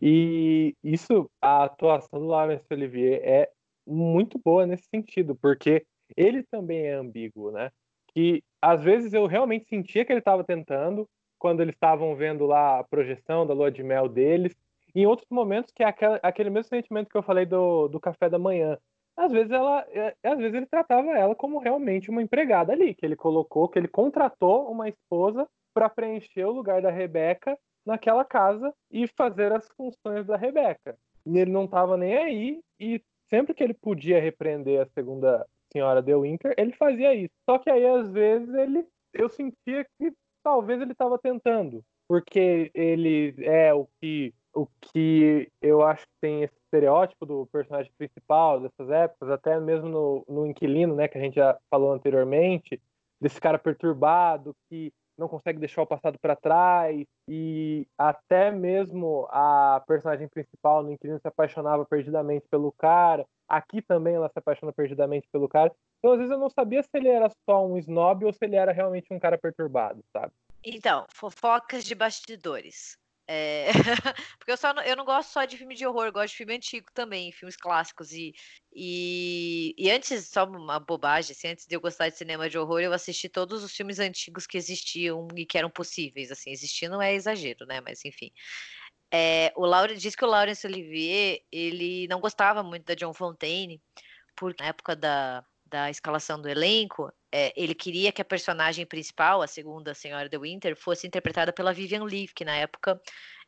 e isso, a atuação do Laurence Olivier é muito boa nesse sentido, porque ele também é ambíguo, né? Que às vezes eu realmente sentia que ele estava tentando, quando eles estavam vendo lá a projeção da lua de mel deles, e em outros momentos que é aquela, aquele mesmo sentimento que eu falei do, do café da manhã. Às vezes ela, é, às vezes ele tratava ela como realmente uma empregada ali, que ele colocou, que ele contratou uma esposa para preencher o lugar da Rebeca naquela casa e fazer as funções da Rebeca. E ele não estava nem aí e sempre que ele podia repreender a segunda senhora The Winter, ele fazia isso. Só que aí, às vezes, ele eu sentia que talvez ele estava tentando, porque ele é o que o que eu acho que tem esse estereótipo do personagem principal dessas épocas, até mesmo no, no Inquilino, né, que a gente já falou anteriormente, desse cara perturbado que não consegue deixar o passado para trás e até mesmo a personagem principal no Inquilino se apaixonava perdidamente pelo cara. Aqui também ela se apaixona perdidamente pelo cara. Então às vezes eu não sabia se ele era só um snob ou se ele era realmente um cara perturbado, sabe? Então, fofocas de bastidores. É... Porque eu, só não, eu não gosto só de filme de horror, eu gosto de filme antigo também, filmes clássicos. E, e, e antes, só uma bobagem, assim, antes de eu gostar de cinema de horror, eu assisti todos os filmes antigos que existiam e que eram possíveis. Assim, existir não é exagero, né? Mas enfim. É, o Laurence, diz que o Laurence Olivier ele não gostava muito da John Fontaine, porque na época da, da escalação do elenco, é, ele queria que a personagem principal, a segunda Senhora de Winter, fosse interpretada pela Vivian Leigh, que na época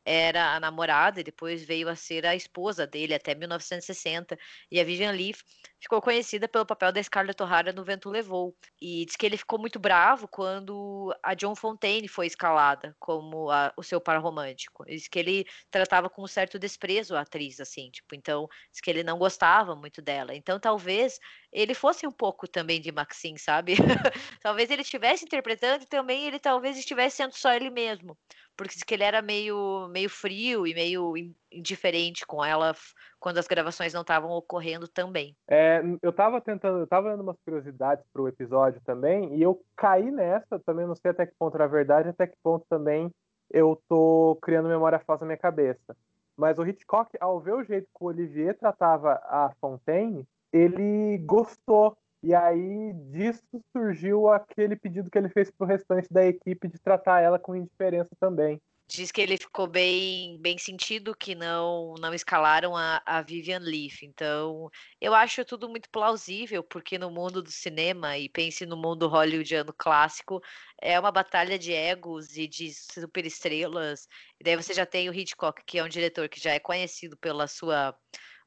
era a namorada e depois veio a ser a esposa dele até 1960. E a Vivian Leigh ficou conhecida pelo papel da Scarlett O'Hara no Vento Levou. E diz que ele ficou muito bravo quando a John Fontaine foi escalada como a, o seu par romântico. Diz que ele tratava com um certo desprezo a atriz, assim, tipo, então diz que ele não gostava muito dela. Então talvez ele fosse um pouco também de Maxine, sabe? talvez ele estivesse interpretando e também ele talvez estivesse sendo só ele mesmo porque que ele era meio, meio frio e meio indiferente com ela quando as gravações não estavam ocorrendo também. É, eu estava tentando, eu tava dando umas curiosidades para o episódio também, e eu caí nessa, também não sei até que ponto era verdade, até que ponto também eu tô criando memória falsa na minha cabeça. Mas o Hitchcock, ao ver o jeito que o Olivier tratava a Fontaine, ele gostou e aí disso surgiu aquele pedido que ele fez para o restante da equipe de tratar ela com indiferença também. Diz que ele ficou bem, bem sentido que não não escalaram a, a Vivian Leaf. Então, eu acho tudo muito plausível, porque no mundo do cinema, e pense no mundo hollywoodiano clássico, é uma batalha de egos e de superestrelas. E daí você já tem o Hitchcock, que é um diretor que já é conhecido pela sua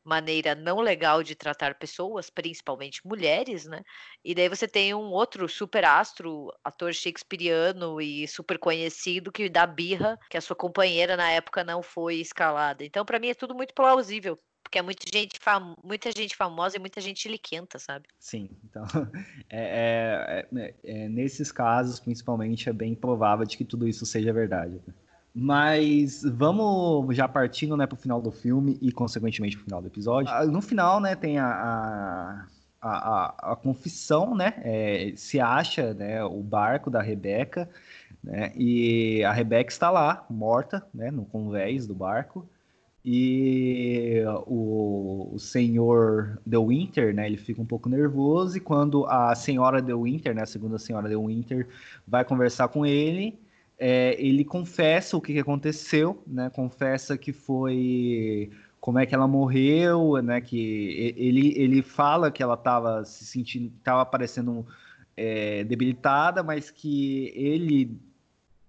maneira não legal de tratar pessoas, principalmente mulheres, né? E daí você tem um outro super astro, ator shakespeariano e super conhecido que dá birra que a sua companheira na época não foi escalada. Então, para mim é tudo muito plausível. Porque é muita gente, fam... muita gente famosa e muita gente liquenta, sabe? Sim, então é, é, é, é, nesses casos, principalmente, é bem provável de que tudo isso seja verdade. Mas vamos já partindo né, para o final do filme e, consequentemente, para o final do episódio. Ah, no final, né, tem a, a, a, a confissão, né? É, se acha né, o barco da Rebeca, né? E a Rebeca está lá, morta, né, no convés do barco. E o, o senhor The Winter, né, ele fica um pouco nervoso. E quando a senhora The Winter, né, a segunda senhora The Winter, vai conversar com ele é, ele confessa o que, aconteceu, né? Confessa que foi como é que ela morreu, né? Que ele, ele fala que ela estava se sentindo, estava parecendo é, debilitada, mas que ele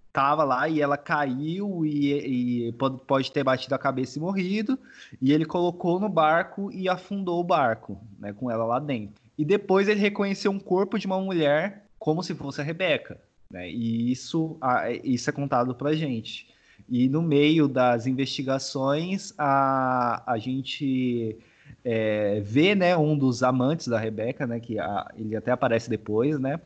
estava lá e ela caiu e, e pode, pode, ter batido a cabeça e morrido. E ele colocou no barco e afundou o barco, né? Com ela lá dentro. E depois ele reconheceu um corpo de uma mulher como se fosse a Rebeca. Né? E isso, isso é contado para a gente. E no meio das investigações, a, a gente é, vê né, um dos amantes da Rebeca, né, que a, ele até aparece depois, né?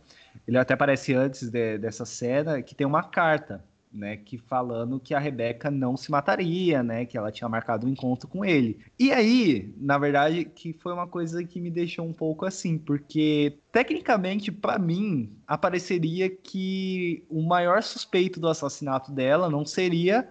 Ele até aparece antes de, dessa cena, que tem uma carta né, que falando que a Rebeca não se mataria, né, que ela tinha marcado um encontro com ele. E aí, na verdade, que foi uma coisa que me deixou um pouco assim, porque tecnicamente para mim apareceria que o maior suspeito do assassinato dela não seria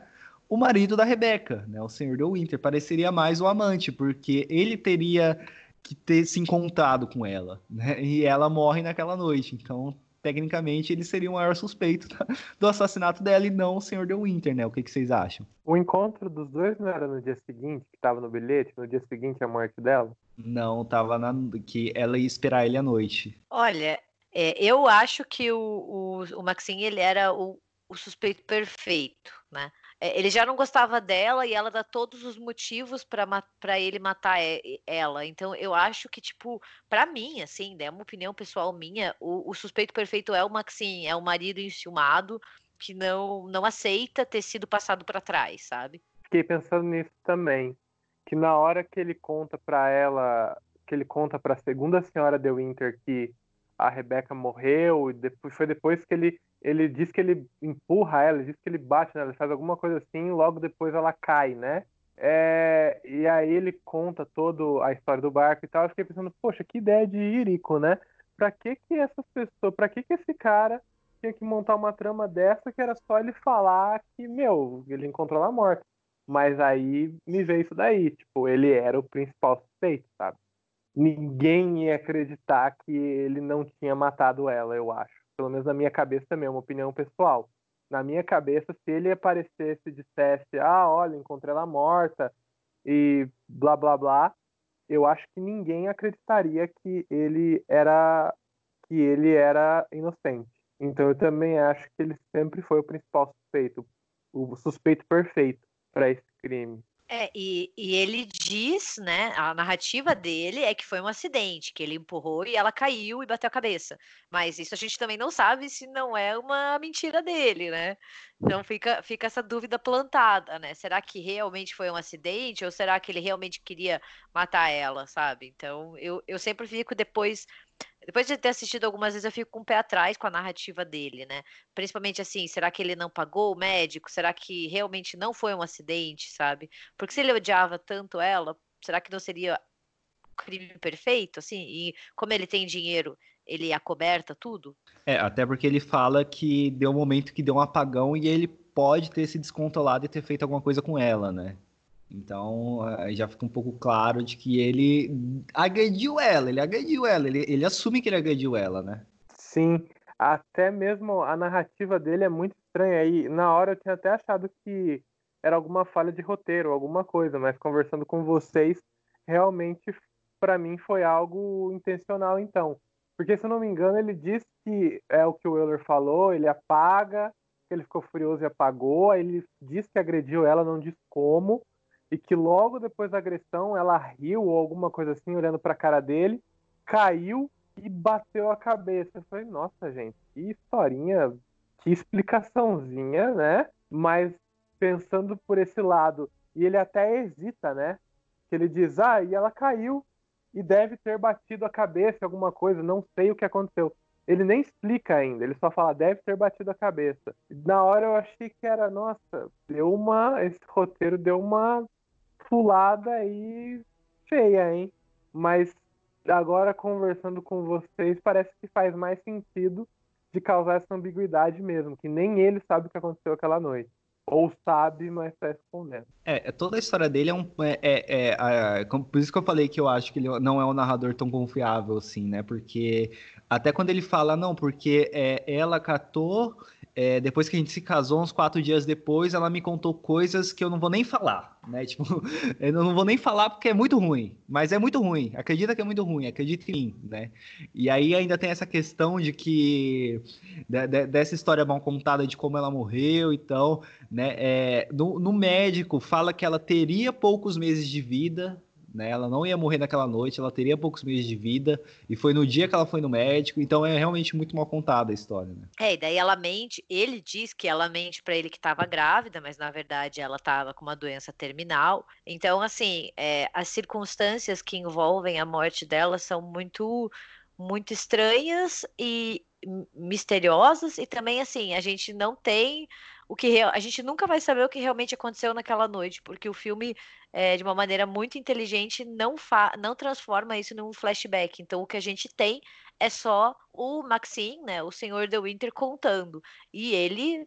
o marido da Rebeca, né, o senhor de Winter, pareceria mais o amante, porque ele teria que ter se encontrado com ela, né? E ela morre naquela noite. Então tecnicamente ele seria o maior suspeito do assassinato dela e não o senhor de Winter, né? O que, que vocês acham? O encontro dos dois não era no dia seguinte, que tava no bilhete, no dia seguinte a morte dela? Não, tava na que ela ia esperar ele à noite. Olha, é, eu acho que o, o, o Maxine ele era o, o suspeito perfeito, né? É, ele já não gostava dela e ela dá todos os motivos para ele matar ela. Então eu acho que, tipo, para mim, assim, né, uma opinião pessoal minha, o, o suspeito perfeito é o Maxim, é o marido enciumado que não, não aceita ter sido passado para trás, sabe? Fiquei pensando nisso também. Que na hora que ele conta para ela, que ele conta para a segunda senhora de Winter que a Rebeca morreu, e depois, foi depois que ele, ele diz que ele empurra ela, ele diz que ele bate nela, faz alguma coisa assim, logo depois ela cai, né? É, e aí ele conta toda a história do barco e tal. Eu fiquei pensando, poxa, que ideia de Irico, né? Pra que que essas pessoas, pra que que esse cara tinha que montar uma trama dessa que era só ele falar que, meu, ele encontrou ela morta. Mas aí me veio isso daí, tipo, ele era o principal suspeito, sabe? Ninguém ia acreditar que ele não tinha matado ela, eu acho. Pelo menos na minha cabeça uma opinião pessoal na minha cabeça, se ele aparecesse e dissesse, ah, olha, encontrei ela morta e blá blá blá, eu acho que ninguém acreditaria que ele era que ele era inocente. Então eu também acho que ele sempre foi o principal suspeito, o suspeito perfeito para esse crime. É, e, e ele diz, né, a narrativa dele é que foi um acidente, que ele empurrou e ela caiu e bateu a cabeça. Mas isso a gente também não sabe se não é uma mentira dele, né? Então fica, fica essa dúvida plantada, né? Será que realmente foi um acidente ou será que ele realmente queria matar ela, sabe? Então eu, eu sempre fico depois depois de ter assistido algumas vezes, eu fico com o pé atrás com a narrativa dele, né? Principalmente assim, será que ele não pagou o médico? Será que realmente não foi um acidente, sabe? Porque se ele odiava tanto ela, será que não seria crime perfeito, assim? E como ele tem dinheiro, ele acoberta tudo? É, até porque ele fala que deu um momento que deu um apagão e ele pode ter se descontrolado e ter feito alguma coisa com ela, né? Então, já fica um pouco claro de que ele agrediu ela, ele agrediu ela, ele, ele assume que ele agrediu ela, né? Sim, até mesmo a narrativa dele é muito estranha. aí. na hora eu tinha até achado que era alguma falha de roteiro, alguma coisa, mas conversando com vocês, realmente para mim foi algo intencional então. Porque se eu não me engano, ele diz que é o que o Euler falou, ele apaga, que ele ficou furioso e apagou, aí ele diz que agrediu ela, não diz como e que logo depois da agressão ela riu ou alguma coisa assim, olhando para a cara dele, caiu e bateu a cabeça. Eu falei, nossa, gente, que historinha, que explicaçãozinha, né? Mas pensando por esse lado, e ele até hesita, né? Que ele diz, ah, e ela caiu e deve ter batido a cabeça, alguma coisa, não sei o que aconteceu. Ele nem explica ainda, ele só fala, deve ter batido a cabeça. Na hora eu achei que era, nossa, deu uma. Esse roteiro deu uma pulada aí feia, hein? Mas agora conversando com vocês, parece que faz mais sentido de causar essa ambiguidade mesmo, que nem ele sabe o que aconteceu aquela noite. Ou sabe, mas está escondendo. É, toda a história dele é um. É, é, é, é, por isso que eu falei que eu acho que ele não é um narrador tão confiável assim, né? Porque até quando ele fala, não, porque é, ela catou é, depois que a gente se casou, uns quatro dias depois, ela me contou coisas que eu não vou nem falar, né? Tipo, eu não vou nem falar porque é muito ruim, mas é muito ruim. Acredita que é muito ruim, acredita em mim, né? E aí ainda tem essa questão de que de, de, dessa história mal contada de como ela morreu e então, né? É, no, no médico fala que ela teria poucos meses de vida, né? Ela não ia morrer naquela noite, ela teria poucos meses de vida, e foi no dia que ela foi no médico, então é realmente muito mal contada a história, né? É, e daí ela mente, ele diz que ela mente para ele que estava grávida, mas na verdade ela estava com uma doença terminal. Então, assim, é, as circunstâncias que envolvem a morte dela são muito, muito estranhas e misteriosas, e também, assim, a gente não tem o que a gente nunca vai saber o que realmente aconteceu naquela noite, porque o filme é, de uma maneira muito inteligente, não, fa não transforma isso num flashback. Então, o que a gente tem é só o Maxine, né, o senhor The Winter, contando. E ele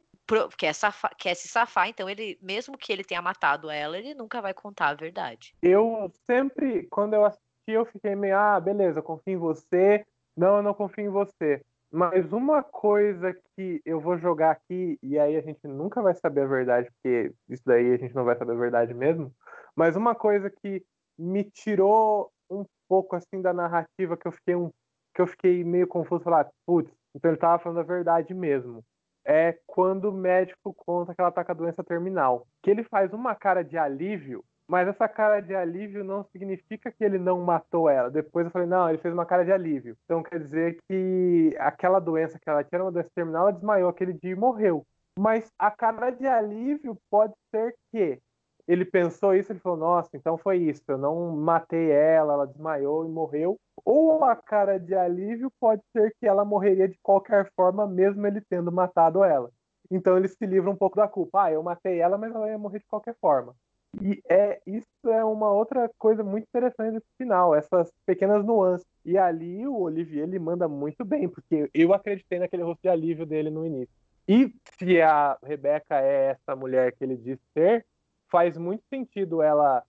quer, quer se safar, então ele, mesmo que ele tenha matado ela, ele nunca vai contar a verdade. Eu sempre, quando eu assisti, eu fiquei meio, ah, beleza, confio em você. Não, eu não confio em você. Mas uma coisa que eu vou jogar aqui, e aí a gente nunca vai saber a verdade, porque isso daí a gente não vai saber a verdade mesmo, mas uma coisa que me tirou um pouco assim da narrativa que eu fiquei um que eu fiquei meio confuso, falar, putz, então ele tava falando a verdade mesmo. É quando o médico conta que ela tá com a doença terminal, que ele faz uma cara de alívio, mas essa cara de alívio não significa que ele não matou ela. Depois eu falei, não, ele fez uma cara de alívio. Então quer dizer que aquela doença que ela tinha, uma doença terminal, ela desmaiou aquele dia e morreu. Mas a cara de alívio pode ser que ele pensou isso, ele falou, nossa, então foi isso, eu não matei ela, ela desmaiou e morreu. Ou a cara de alívio pode ser que ela morreria de qualquer forma, mesmo ele tendo matado ela. Então ele se livra um pouco da culpa. Ah, eu matei ela, mas ela ia morrer de qualquer forma. E é isso é uma outra coisa muito interessante desse final, essas pequenas nuances. E ali o Olivier ele manda muito bem, porque eu acreditei naquele rosto de alívio dele no início. E se a Rebeca é essa mulher que ele diz ser, faz muito sentido ela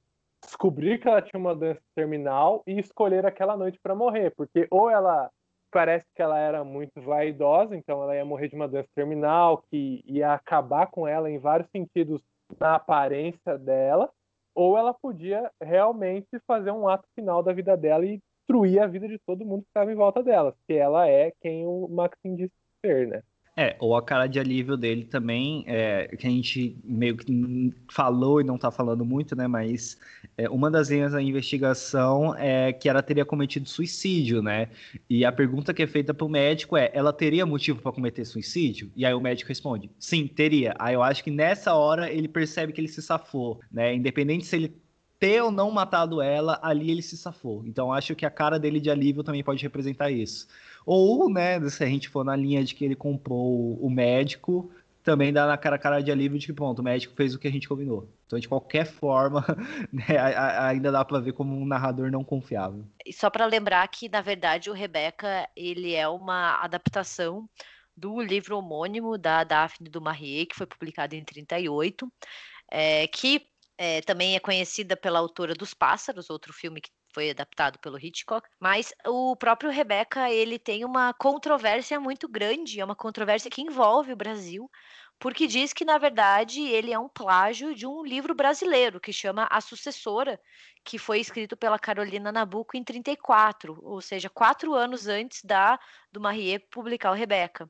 descobrir que ela tinha uma doença terminal e escolher aquela noite para morrer, porque ou ela parece que ela era muito vaidosa, então ela ia morrer de uma doença terminal que ia acabar com ela em vários sentidos na aparência dela, ou ela podia realmente fazer um ato final da vida dela e destruir a vida de todo mundo que estava em volta dela, que ela é quem o Maxim disse ser, né? É, ou a cara de alívio dele também, é, que a gente meio que falou e não tá falando muito, né? Mas é, uma das linhas da investigação é que ela teria cometido suicídio, né? E a pergunta que é feita pro médico é: ela teria motivo para cometer suicídio? E aí o médico responde: sim, teria. Aí eu acho que nessa hora ele percebe que ele se safou, né? Independente se ele ter ou não matado ela, ali ele se safou. Então acho que a cara dele de alívio também pode representar isso. Ou, né, se a gente for na linha de que ele comprou o médico, também dá na cara cara de alívio de que, pronto, o médico fez o que a gente combinou. Então, de qualquer forma, né, ainda dá para ver como um narrador não confiável. E só para lembrar que, na verdade, o Rebeca, ele é uma adaptação do livro homônimo da Daphne du Maurier, que foi publicado em 38, é, que é, também é conhecida pela autora dos Pássaros, outro filme que foi adaptado pelo Hitchcock, mas o próprio Rebecca, ele tem uma controvérsia muito grande, é uma controvérsia que envolve o Brasil, porque diz que, na verdade, ele é um plágio de um livro brasileiro que chama A Sucessora, que foi escrito pela Carolina Nabuco em 34, ou seja, quatro anos antes da do Marie publicar o Rebeca.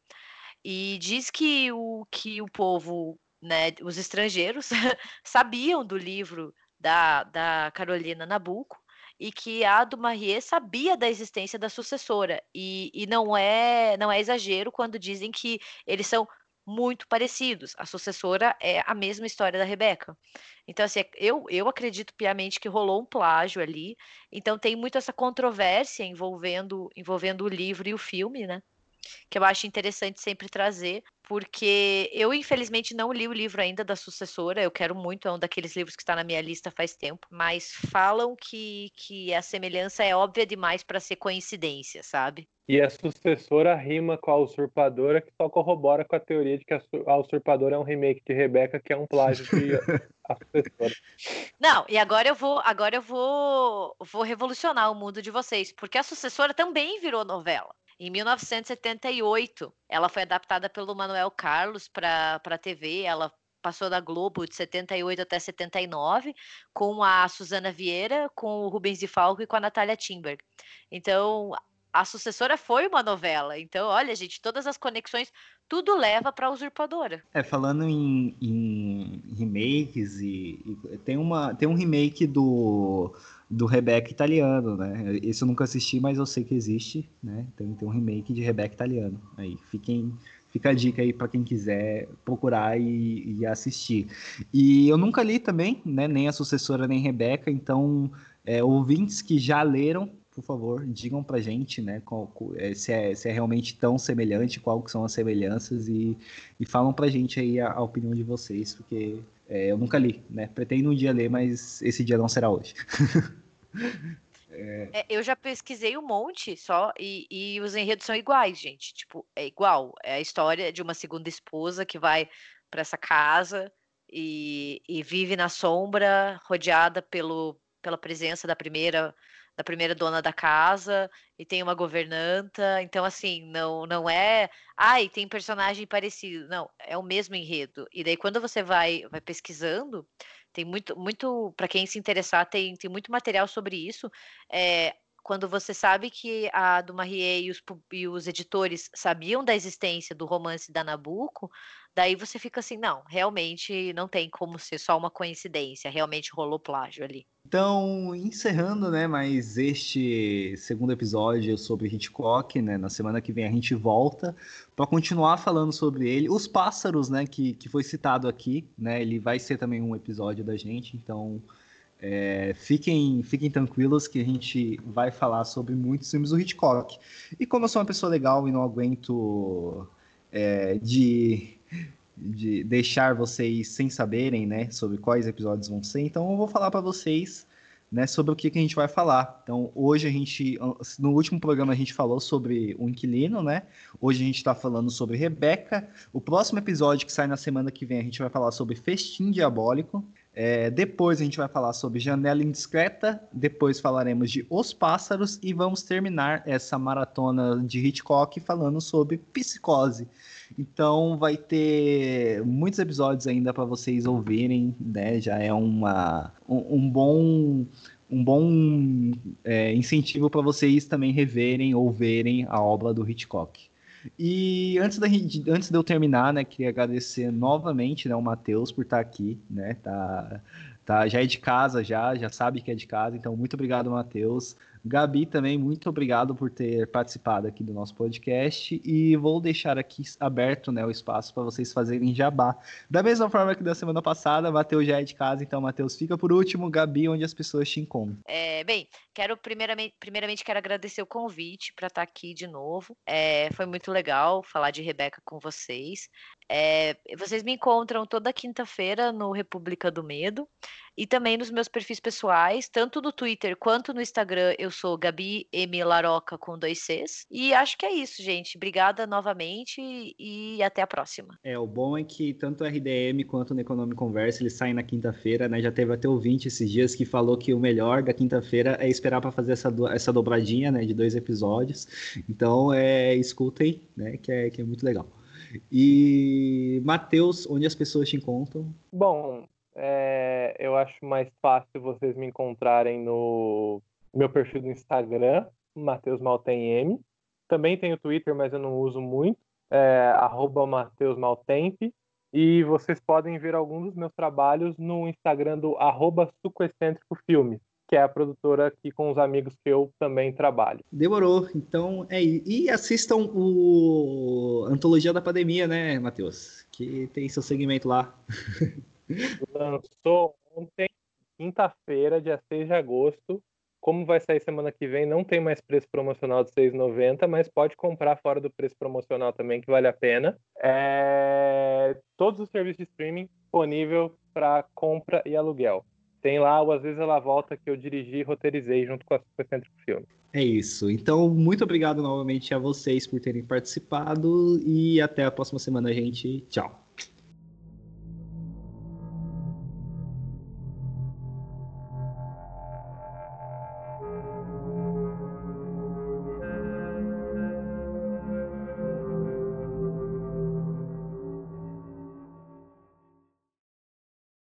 E diz que o, que o povo, né, os estrangeiros, sabiam do livro da, da Carolina Nabuco e que a do Marie sabia da existência da sucessora. E, e não é não é exagero quando dizem que eles são muito parecidos. A sucessora é a mesma história da Rebeca. Então, assim, eu, eu acredito piamente que rolou um plágio ali. Então, tem muito essa controvérsia envolvendo, envolvendo o livro e o filme, né? Que eu acho interessante sempre trazer, porque eu, infelizmente, não li o livro ainda da sucessora. Eu quero muito, é um daqueles livros que está na minha lista faz tempo. Mas falam que, que a semelhança é óbvia demais para ser coincidência, sabe? E a sucessora rima com a usurpadora, que só corrobora com a teoria de que a usurpadora é um remake de Rebeca, que é um plágio de a sucessora. Não, e agora eu vou, agora eu vou, vou revolucionar o mundo de vocês, porque a sucessora também virou novela. Em 1978, ela foi adaptada pelo Manuel Carlos para a TV. Ela passou da Globo de 78 até 79, com a Suzana Vieira, com o Rubens de Falco e com a Natália Timber. Então, a sucessora foi uma novela. Então, olha, gente, todas as conexões, tudo leva para a usurpadora. É, falando em, em remakes, e, e, tem, uma, tem um remake do do Rebeca italiano, né? Esse eu nunca assisti, mas eu sei que existe, né? Tem, tem um remake de Rebeca italiano. Aí fiquem, fica a dica aí para quem quiser procurar e, e, assistir. E eu nunca li também, né? Nem a sucessora nem Rebeca, então é, ouvintes que já leram, por favor, digam pra gente, né? Qual, é, se, é, se é realmente tão semelhante, quais são as semelhanças e, e falam pra gente aí a, a opinião de vocês, porque é, eu nunca li, né? Pretendo um dia ler, mas esse dia não será hoje. é... É, eu já pesquisei um monte só e, e, os enredos são iguais, gente. Tipo, é igual. É a história de uma segunda esposa que vai para essa casa e, e, vive na sombra, rodeada pelo, pela presença da primeira da primeira dona da casa e tem uma governanta. Então, assim, não, não é. Ai, tem personagem parecido. Não, é o mesmo enredo. E daí, quando você vai, vai pesquisando, tem muito, muito para quem se interessar, tem, tem muito material sobre isso. É, quando você sabe que a do Marie e os, e os editores sabiam da existência do romance da Nabucco, daí você fica assim, não, realmente não tem como ser só uma coincidência, realmente rolou plágio ali. Então, encerrando, né, mais este segundo episódio sobre Hitchcock, né, na semana que vem a gente volta para continuar falando sobre ele. Os pássaros, né, que, que foi citado aqui, né, ele vai ser também um episódio da gente, então é, fiquem, fiquem tranquilos que a gente vai falar sobre muitos filmes do Hitchcock. E como eu sou uma pessoa legal e não aguento é, de, de deixar vocês sem saberem né, sobre quais episódios vão ser, então eu vou falar para vocês né, sobre o que, que, a gente vai falar. Então, hoje a gente, no último programa a gente falou sobre o inquilino, né? Hoje a gente está falando sobre Rebeca. O próximo episódio que sai na semana que vem a gente vai falar sobre Festim Diabólico. É, depois a gente vai falar sobre Janela Indiscreta, depois falaremos de Os Pássaros e vamos terminar essa maratona de Hitchcock falando sobre Psicose. Então vai ter muitos episódios ainda para vocês ouvirem, né? Já é uma, um, um bom um bom é, incentivo para vocês também reverem ou verem a obra do Hitchcock. E antes, da, antes de eu terminar, né, queria agradecer novamente né, o Matheus por estar aqui, né? Tá, tá, já é de casa, já, já sabe que é de casa, então muito obrigado, Matheus. Gabi também, muito obrigado por ter participado aqui do nosso podcast e vou deixar aqui aberto né, o espaço para vocês fazerem jabá. Da mesma forma que da semana passada, Matheus já é de casa, então Matheus fica por último, Gabi, onde as pessoas te encontram. É, bem, quero primeiramente, primeiramente quero agradecer o convite para estar aqui de novo. É, foi muito legal falar de Rebeca com vocês. É, vocês me encontram toda quinta-feira no República do Medo e também nos meus perfis pessoais, tanto no Twitter quanto no Instagram. Eu sou Gabi M. Laroca com dois Cs. E acho que é isso, gente. Obrigada novamente e até a próxima. É, o bom é que tanto o RDM quanto o Economic Conversa eles saem na quinta-feira, né? Já teve até ouvinte esses dias que falou que o melhor da quinta-feira é esperar para fazer essa, do, essa dobradinha, né? De dois episódios. Então, é, escutem, né? Que é, que é muito legal. E Matheus, onde as pessoas te encontram? Bom, é, eu acho mais fácil vocês me encontrarem no meu perfil do Instagram, Matheus Maltem. Também tenho Twitter, mas eu não uso muito, é, arroba Matheus Maltemp. E vocês podem ver alguns dos meus trabalhos no Instagram do arroba que é a produtora aqui com os amigos que eu também trabalho. Demorou. Então, é E assistam o Antologia da Pandemia, né, Matheus? Que tem seu segmento lá. Lançou ontem, quinta-feira, dia 6 de agosto. Como vai sair semana que vem, não tem mais preço promocional de R$ 6,90, mas pode comprar fora do preço promocional também, que vale a pena. É... Todos os serviços de streaming disponível para compra e aluguel. Tem lá o Às vezes ela volta que eu dirigi e roteirizei junto com a Supercêntrico Filme. É isso. Então, muito obrigado novamente a vocês por terem participado e até a próxima semana, gente. Tchau.